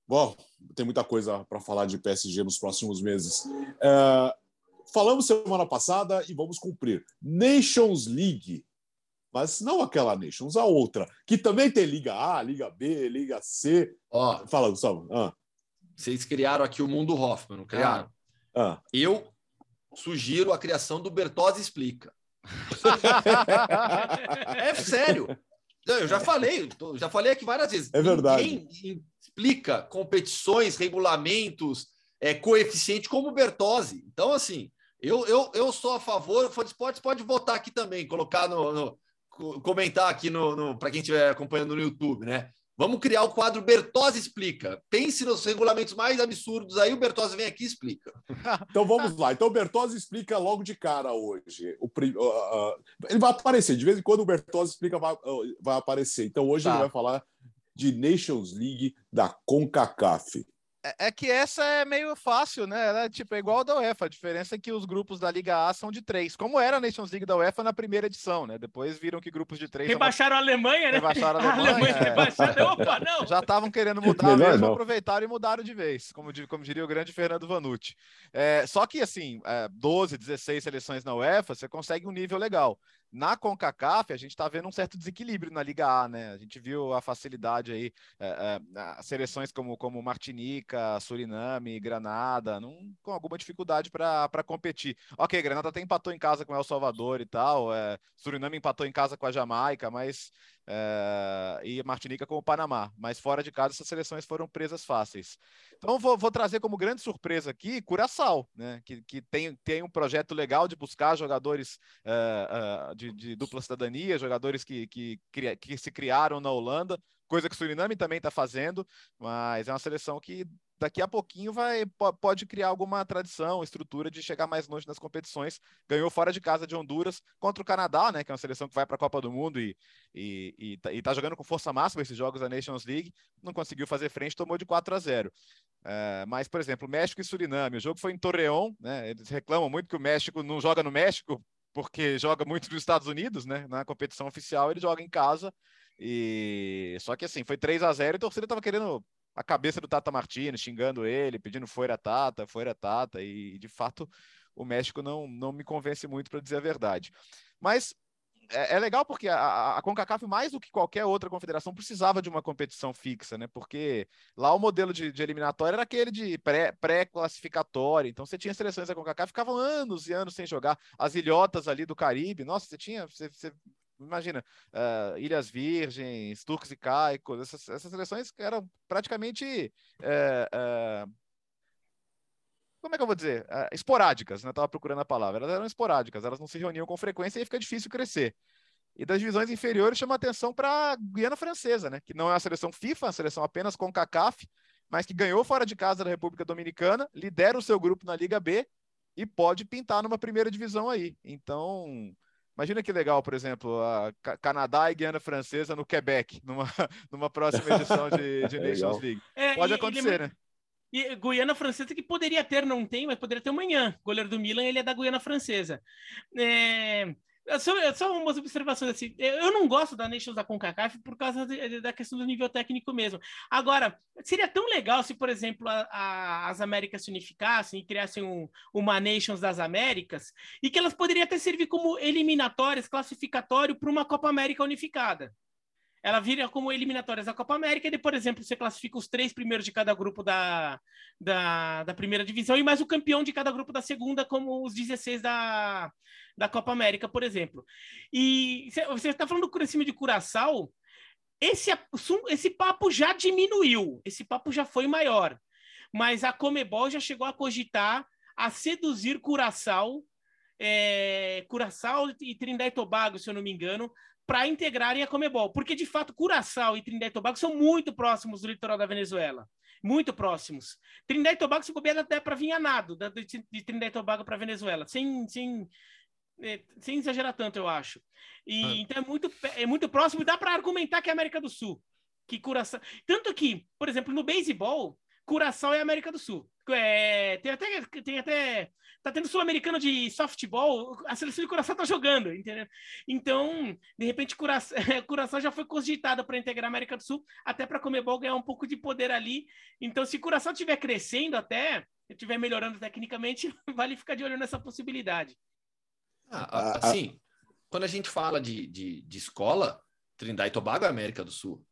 Bom, tem muita coisa para falar de PSG nos próximos meses. É, falamos semana passada e vamos cumprir. Nations League, mas não aquela Nations, a outra, que também tem Liga A, Liga B, Liga C. Ó, Fala, Gustavo. Ah. Vocês criaram aqui o mundo Hoffman, não criaram? Ah. ah. Eu sugiro a criação do Bertozzi Explica. é sério. Eu já falei, já falei aqui várias vezes. É verdade. Ninguém explica competições, regulamentos, é, coeficiente como o Bertozzi. Então, assim, eu, eu, eu sou a favor, o Fã Esportes pode votar aqui também, colocar no, no comentar aqui no, no para quem estiver acompanhando no YouTube, né? Vamos criar o quadro Bertozzi Explica. Pense nos regulamentos mais absurdos aí, o Bertozzi vem aqui e explica. então vamos lá. Então o Bertozzi explica logo de cara hoje. O, uh, uh, ele vai aparecer, de vez em quando o Bertozzi explica vai, uh, vai aparecer. Então hoje tá. ele vai falar de Nations League da CONCACAF. É, é que essa é meio fácil, né? Ela é, tipo, é igual a da UEFA. A diferença é que os grupos da Liga A são de três, como era a Nations League da UEFA na primeira edição, né? Depois viram que grupos de três. Rebaixaram uma... a Alemanha, né? Rebaixaram a Alemanha. A Alemanha é. rebaixaram. Opa, não! Já estavam querendo mudar Melhor mesmo, não. aproveitaram e mudaram de vez, como, como diria o grande Fernando Vanucci. É, só que, assim, é, 12, 16 seleções na UEFA, você consegue um nível legal. Na CONCACAF, a gente está vendo um certo desequilíbrio na Liga A, né? A gente viu a facilidade aí, é, é, seleções como, como Martinica, Suriname, Granada, com alguma dificuldade para competir. Ok, Granada até empatou em casa com El Salvador e tal, é, Suriname empatou em casa com a Jamaica, mas é, e Martinica com o Panamá, mas fora de casa essas seleções foram presas fáceis. Então vou, vou trazer como grande surpresa aqui Curaçao, né, que, que tem, tem um projeto legal de buscar jogadores é, é, de, de, dupla cidadania, jogadores que, que, que se criaram na Holanda, coisa que o Suriname também está fazendo, mas é uma seleção que daqui a pouquinho vai pode criar alguma tradição, estrutura de chegar mais longe nas competições. Ganhou fora de casa de Honduras contra o Canadá, né, que é uma seleção que vai para a Copa do Mundo e, e, e, tá, e tá jogando com força máxima esses jogos da Nations League. Não conseguiu fazer frente, tomou de 4 a 0. É, mas, por exemplo, México e Suriname, o jogo foi em Torreão, né? Eles reclamam muito que o México não joga no México porque joga muito nos Estados Unidos, né? Na competição oficial ele joga em casa. E só que assim, foi 3 a 0 e a torcida estava querendo a cabeça do Tata Martino, xingando ele, pedindo fora Tata, fora Tata, e de fato o México não, não me convence muito para dizer a verdade. Mas é, é legal porque a, a, CONCACAF, mais do que qualquer outra confederação, precisava de uma competição fixa, né? Porque lá o modelo de, de eliminatória era aquele de pré-classificatório. Pré então você tinha seleções da CONCACAF ficavam anos e anos sem jogar. As ilhotas ali do Caribe, nossa, você tinha. Você, você imagina, uh, Ilhas Virgens, Turcos e Caicos, essas, essas seleções eram praticamente. Uh, uh, como é que eu vou dizer? esporádicas, né? Estava procurando a palavra. Elas eram esporádicas, elas não se reuniam com frequência e fica difícil crescer. E das divisões inferiores chama atenção para a Guiana Francesa, né? Que não é uma seleção FIFA, é uma seleção apenas com CACAF, mas que ganhou fora de casa da República Dominicana, lidera o seu grupo na Liga B e pode pintar numa primeira divisão aí. Então, Imagina que legal, por exemplo, a Canadá e Guiana Francesa no Quebec, numa, numa próxima edição de, de Nations League. É, Pode e, acontecer, e, né? E Guiana Francesa que poderia ter, não tem, mas poderia ter amanhã. O goleiro do Milan, ele é da Guiana Francesa. É, Só, só umas observações assim. Eu não gosto da Nations da CONCACAF por causa de, da questão do nível técnico mesmo. Agora, seria tão legal se, por exemplo, a, a, as Américas se unificassem e criassem um, uma Nations das Américas e que elas poderiam até servir como eliminatórias, classificatório para uma Copa América unificada ela vira como eliminatórias da Copa América, e daí, por exemplo, você classifica os três primeiros de cada grupo da, da, da, primeira divisão e mais o campeão de cada grupo da segunda, como os 16 da, da Copa América, por exemplo. E você está falando do crescimento de Curaçao, esse, esse papo já diminuiu, esse papo já foi maior, mas a Comebol já chegou a cogitar a seduzir Curaçao, é, Curaçao e Trindade e Tobago, se eu não me engano, para integrarem a Comebol, porque de fato Curaçao e Trindade e Tobago são muito próximos do litoral da Venezuela, muito próximos. Trindade e Tobago se bobear até para vir a nado, de Trindade e Tobago para Venezuela, sem, sem, é, sem exagerar tanto, eu acho. E ah. então é muito, é muito próximo e dá para argumentar que é América do Sul, que Curaçao, tanto que, por exemplo, no beisebol, Curaçao é América do Sul. É, tem até tem até tá tendo sul-americano de softball, a seleção de Curaçao tá jogando, entendeu? Então, de repente, Curaçao, Curaçao já foi cogitada para integrar a América do Sul, até para Comebol ganhar um pouco de poder ali. Então, se Curaçao estiver crescendo até, estiver melhorando tecnicamente, vale ficar de olho nessa possibilidade. Ah, assim, quando a gente fala de, de, de escola, Trindade e Tobago é América do Sul.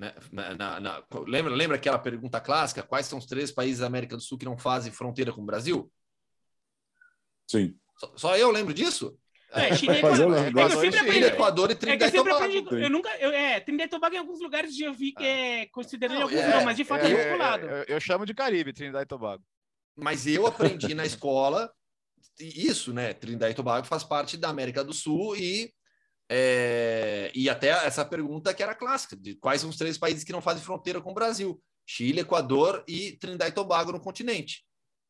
Né? Na, na, lembra, lembra aquela pergunta clássica? Quais são os três países da América do Sul que não fazem fronteira com o Brasil? Sim. Só, só eu lembro disso? É, Chile, Equador, é, Equador, Chile, Equador e Trinidad é e Tobago. Eu nunca, eu, é, Trinidad e Tobago em alguns lugares eu vi que é considerado em alguns é, não, mas de fato é, é vinculado. Eu, eu, chamo de Caribe, Trinidad e Tobago. Mas eu aprendi na escola isso, né? Trinidad e Tobago faz parte da América do Sul e é, e até essa pergunta que era clássica, de quais são os três países que não fazem fronteira com o Brasil? Chile, Equador e Trindade e Tobago no continente.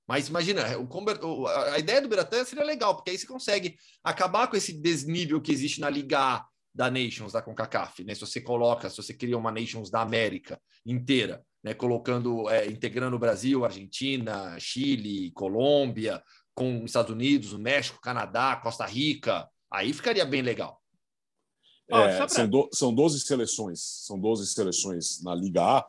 Mas imagina, o, a ideia do Biratã seria legal, porque aí você consegue acabar com esse desnível que existe na Liga A da Nations, da CONCACAF, né? Se você coloca, se você cria uma Nations da América inteira, né? Colocando, é, integrando o Brasil, Argentina, Chile, Colômbia, com Estados Unidos, México, Canadá, Costa Rica, aí ficaria bem legal. É, pra... são, do, são 12 seleções, são 12 seleções na Liga A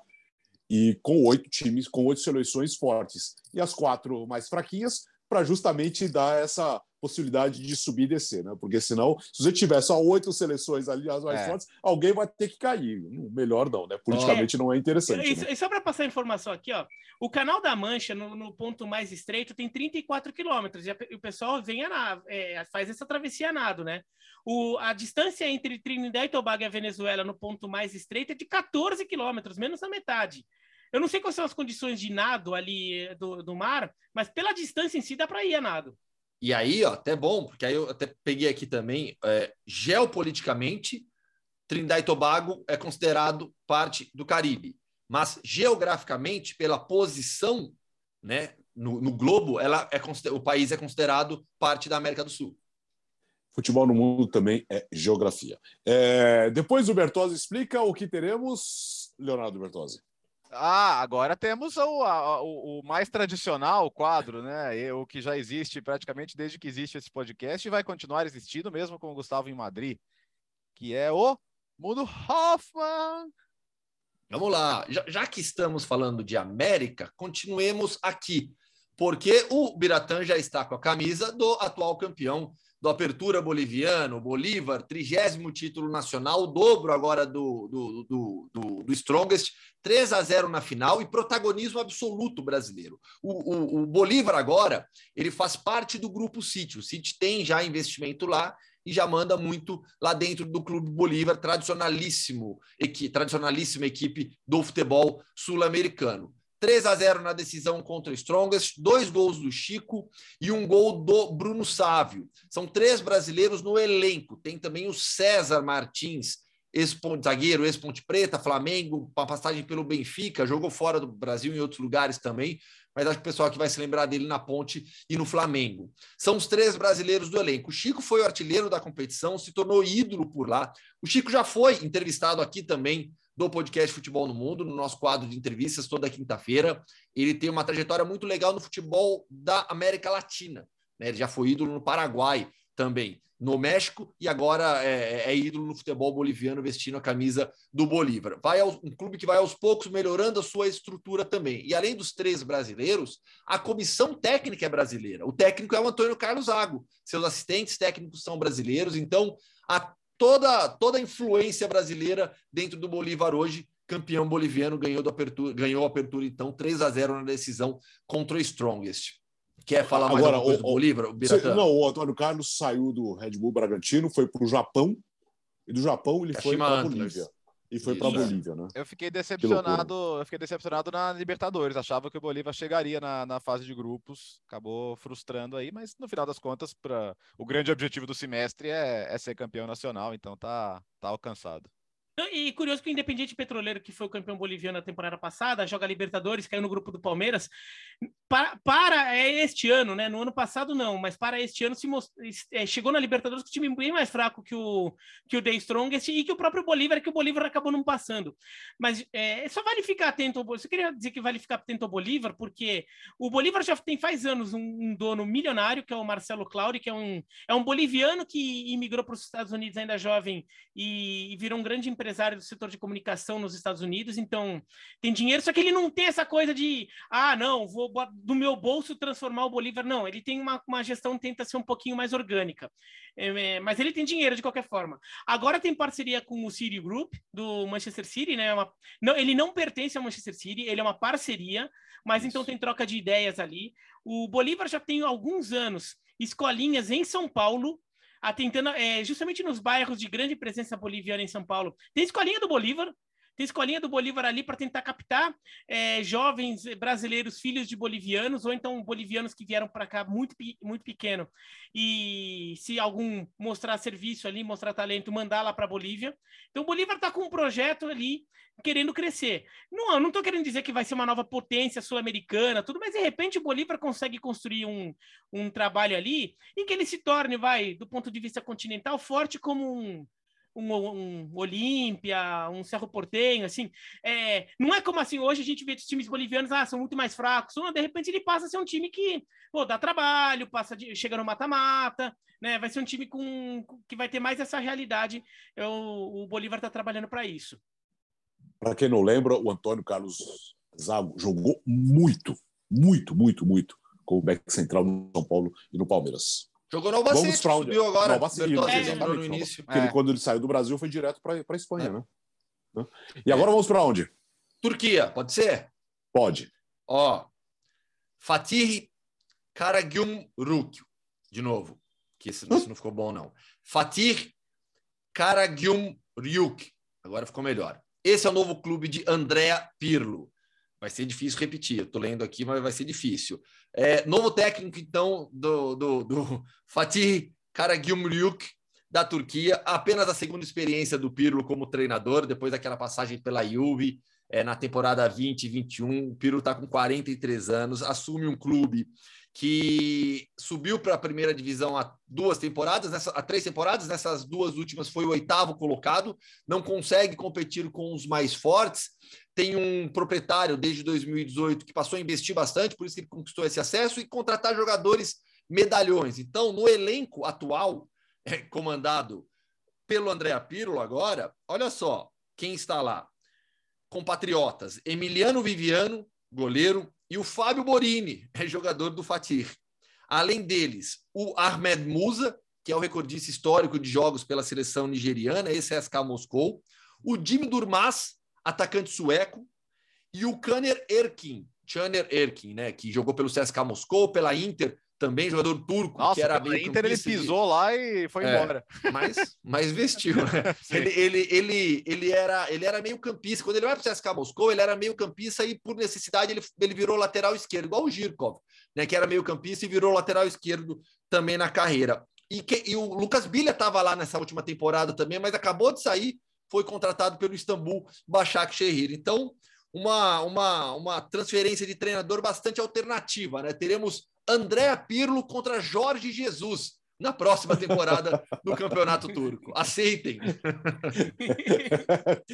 e com oito times, com oito seleções fortes. E as quatro mais fraquinhas para justamente dar essa possibilidade de subir e descer, né? Porque senão, se você tiver só oito seleções ali, as mais é. fortes, alguém vai ter que cair. Melhor não, né? Politicamente é. não é interessante. E, né? e só para passar a informação aqui, ó, o Canal da Mancha, no, no ponto mais estreito, tem 34 quilômetros, e, o pessoal vem a, é, faz essa travessia a nado, né? O, a distância entre Trinidad e Tobago e a Venezuela no ponto mais estreito é de 14 quilômetros, menos da metade. Eu não sei quais são as condições de nado ali eh, do, do mar, mas pela distância em si dá para ir a nado. E aí, ó, até bom, porque aí eu até peguei aqui também, é, geopoliticamente, Trindade e Tobago é considerado parte do Caribe, mas geograficamente, pela posição, né, no, no globo, ela é o país é considerado parte da América do Sul. Futebol no mundo também é geografia. É, depois o Bertozzi explica o que teremos, Leonardo Bertozzi. Ah, agora temos o, a, o, o, mais tradicional quadro, né? O que já existe praticamente desde que existe esse podcast e vai continuar existindo mesmo com o Gustavo em Madrid, que é o Mundo Hoffman. Vamos lá, já, já que estamos falando de América, continuemos aqui, porque o Biratã já está com a camisa do atual campeão do Apertura Boliviano, Bolívar, trigésimo título nacional, o dobro agora do, do, do, do, do Strongest, 3 a 0 na final e protagonismo absoluto brasileiro. O, o, o Bolívar agora, ele faz parte do Grupo City, o City tem já investimento lá e já manda muito lá dentro do Clube Bolívar, tradicionalíssimo, equi, tradicionalíssima equipe do futebol sul-americano. 3 a 0 na decisão contra o Strongest, dois gols do Chico e um gol do Bruno Sávio. São três brasileiros no elenco. Tem também o César Martins, ex-ponte zagueiro, ex-ponte preta, Flamengo, uma passagem pelo Benfica, jogou fora do Brasil em outros lugares também, mas acho que o pessoal aqui vai se lembrar dele na ponte e no Flamengo. São os três brasileiros do elenco. O Chico foi o artilheiro da competição, se tornou ídolo por lá. O Chico já foi entrevistado aqui também do podcast Futebol no Mundo, no nosso quadro de entrevistas toda quinta-feira. Ele tem uma trajetória muito legal no futebol da América Latina. Né? Ele já foi ídolo no Paraguai também no México e agora é, é, ídolo no futebol boliviano vestindo a camisa do Bolívar. Vai ao, um clube que vai aos poucos melhorando a sua estrutura também. E além dos três brasileiros, a comissão técnica é brasileira. O técnico é o Antônio Carlos Zago. Seus assistentes técnicos são brasileiros. Então, a toda toda a influência brasileira dentro do Bolívar hoje. Campeão boliviano ganhou, do apertura, ganhou a apertura, então, 3 a 0 na decisão contra o Strongest. Quer falar mais Agora, o, do Bolívar? O não, o Antônio Carlos saiu do Red Bull Bragantino, foi para o Japão, e do Japão ele foi para a Bolívia. E foi para a Bolívia, né? Eu fiquei decepcionado, eu fiquei decepcionado na Libertadores. Achava que o Bolívar chegaria na, na fase de grupos, acabou frustrando aí, mas no final das contas, pra, o grande objetivo do semestre é, é ser campeão nacional, então tá, tá alcançado. E curioso que o Independiente Petroleiro, que foi o campeão boliviano na temporada passada, joga Libertadores, caiu no grupo do Palmeiras. Para, para este ano, né? No ano passado não, mas para este ano se most... é, chegou na Libertadores com um time bem mais fraco que o que o The Strongest e que o próprio Bolívar, que o Bolívar acabou não passando. Mas é, só vale ficar atento ao Bolívar. Eu queria dizer que vale ficar atento ao Bolívar, porque o Bolívar já tem faz anos um, um dono milionário, que é o Marcelo Clauri, que é um, é um boliviano que imigrou para os Estados Unidos ainda jovem e, e virou um grande empresário do setor de comunicação nos Estados Unidos, então tem dinheiro, só que ele não tem essa coisa de, ah, não, vou do meu bolso transformar o Bolívar. Não, ele tem uma, uma gestão que tenta ser um pouquinho mais orgânica. É, é, mas ele tem dinheiro de qualquer forma. Agora tem parceria com o City Group, do Manchester City, né? Uma, não, ele não pertence ao Manchester City, ele é uma parceria, mas então Isso. então tem troca de ideias ali. O Bolívar já tem alguns anos escolinhas em São Paulo atentando é, justamente nos bairros de grande presença boliviana em São Paulo. Tem escolinha do Bolívar, tem escolinha do Bolívar ali para tentar captar é, jovens brasileiros, filhos de bolivianos, ou então bolivianos que vieram para cá muito, muito pequeno. E se algum mostrar serviço ali, mostrar talento, mandar lá para Bolívia. Então o Bolívar está com um projeto ali querendo crescer. Não, não estou querendo dizer que vai ser uma nova potência sul-americana, tudo, mas de repente o Bolívar consegue construir um, um trabalho ali em que ele se torne, vai, do ponto de vista continental, forte como um, um, um Olímpia, um Cerro Portenho, assim. É, não é como assim, hoje a gente vê os times bolivianos, ah, são muito mais fracos. Não, de repente ele passa a ser um time que pô, dá trabalho, passa de, chega no mata-mata, né? Vai ser um time com, que vai ter mais essa realidade. Eu, o Bolívar está trabalhando para isso. Para quem não lembra, o Antônio Carlos Zago jogou muito, muito, muito, muito com o back central no São Paulo e no Palmeiras. Jogou no Albacete, subiu agora. No Albacete, é, no início. Porque é. ele, quando ele saiu do Brasil, foi direto para a Espanha, é. né? E agora vamos para onde? Turquia, pode ser? Pode. Ó, Fatih Karagümrük, de novo, que isso, isso não ficou bom, não. Fatih Karagümrük, agora ficou melhor. Esse é o novo clube de Andrea Pirlo. Vai ser difícil repetir. Estou lendo aqui, mas vai ser difícil. É, novo técnico, então, do, do, do Fatih Karagümrük, da Turquia. Apenas a segunda experiência do Pirlo como treinador, depois daquela passagem pela Juve é, na temporada 2021. O Pirlo está com 43 anos, assume um clube que subiu para a primeira divisão há duas temporadas, nessa, há três temporadas, nessas duas últimas foi o oitavo colocado, não consegue competir com os mais fortes, tem um proprietário desde 2018 que passou a investir bastante, por isso que ele conquistou esse acesso, e contratar jogadores medalhões. Então, no elenco atual, é, comandado pelo André Pirlo agora, olha só quem está lá. Compatriotas, Emiliano Viviano, goleiro, e o Fábio Borini, é jogador do Fatih. Além deles, o Ahmed Musa, que é o recordista histórico de jogos pela seleção nigeriana, esse é SK Moscou, o Jimmy Durmaz, atacante sueco, e o Kaner Erkin, Caner Erkin, né, que jogou pelo CSKA Moscou, pela Inter, também jogador turco, Nossa, que era meio Inter ele pisou lá e foi é, embora. Mas, mas vestiu, né? ele, ele, ele, ele, era, ele era meio campista. Quando ele vai para o CSKA Moscou, ele era meio campista e, por necessidade, ele, ele virou lateral esquerdo, igual o Girkov, né? Que era meio campista e virou lateral esquerdo também na carreira. E, que, e o Lucas Bilha estava lá nessa última temporada também, mas acabou de sair, foi contratado pelo Istambul Başakşehir. Então, uma, uma, uma transferência de treinador bastante alternativa, né? Teremos Andréa Pirlo contra Jorge Jesus na próxima temporada do Campeonato Turco. Aceitem.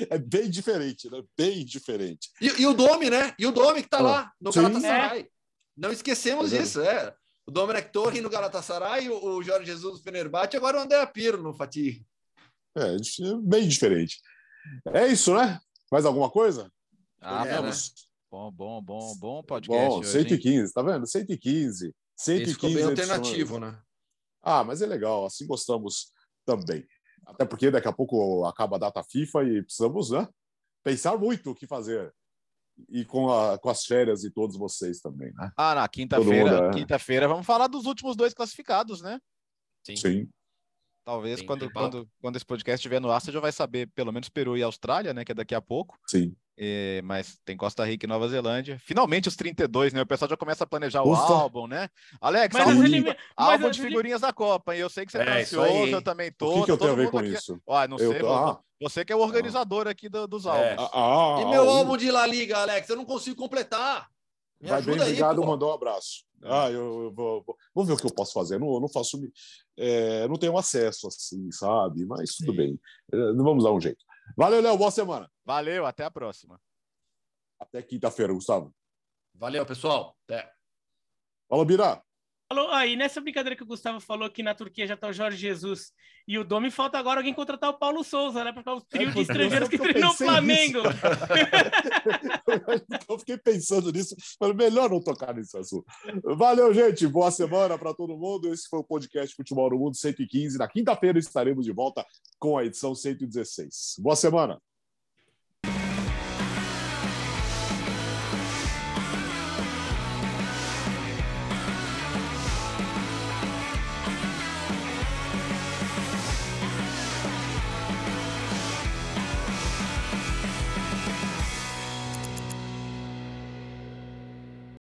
É bem diferente, né? Bem diferente. E, e o Domi, né? E o Domi que está lá no Galatasaray. É. Não esquecemos é disso, é. O Domenech Torre no Galatasaray, o Jorge Jesus no Fenerbahçe, agora o André Pirro no Fatih. É, bem diferente. É isso, né? Mais alguma coisa? Ah, é, vamos. Né? Bom, bom, bom, bom podcast. Bom, 115, hoje, tá vendo? 115. 115 Esse ficou bem alternativo, né? Ah, mas é legal, assim gostamos também. Até porque daqui a pouco acaba a data FIFA e precisamos né, pensar muito o que fazer. E com, a, com as férias de todos vocês também, né? Ah, na quinta-feira, é... quinta-feira vamos falar dos últimos dois classificados, né? Sim. Sim. Talvez quando, quando, quando esse podcast estiver no ar, você já vai saber, pelo menos Peru e Austrália, né? Que é daqui a pouco. Sim. É, mas tem Costa Rica e Nova Zelândia. Finalmente os 32, né? O pessoal já começa a planejar Ufa. o álbum, né? Alex, mas álbum, elim... álbum de figurinhas da Copa, hein? Eu sei que você é, tá ansioso, eu também tô. O que, que eu tenho a ver com aqui... isso? Ah, não eu sei, tô... ah. você que é o organizador ah. aqui do, dos álbuns. É. Ah, ah, e meu álbum de La Liga, Alex? Eu não consigo completar. Me Vai bem, aí, obrigado, pô. mandou um abraço. É. Ah, eu, eu vou, vou, ver o que eu posso fazer. Não, não faço, é, não tenho acesso assim, sabe? Mas tudo Sim. bem. É, vamos dar um jeito. Valeu, Léo. Boa semana. Valeu, até a próxima. Até quinta-feira, Gustavo. Valeu, pessoal. Até. Fala, Bira. Falou, aí nessa brincadeira que o Gustavo falou que na Turquia já está o Jorge Jesus e o Domi, falta agora alguém contratar o Paulo Souza, né? Para o trio é, de estrangeiros que treinou o Flamengo. eu fiquei pensando nisso, mas melhor não tocar nesse assunto. Valeu, gente. Boa semana para todo mundo. Esse foi o podcast Futebol no Mundo 115. Na quinta-feira estaremos de volta com a edição 116. Boa semana.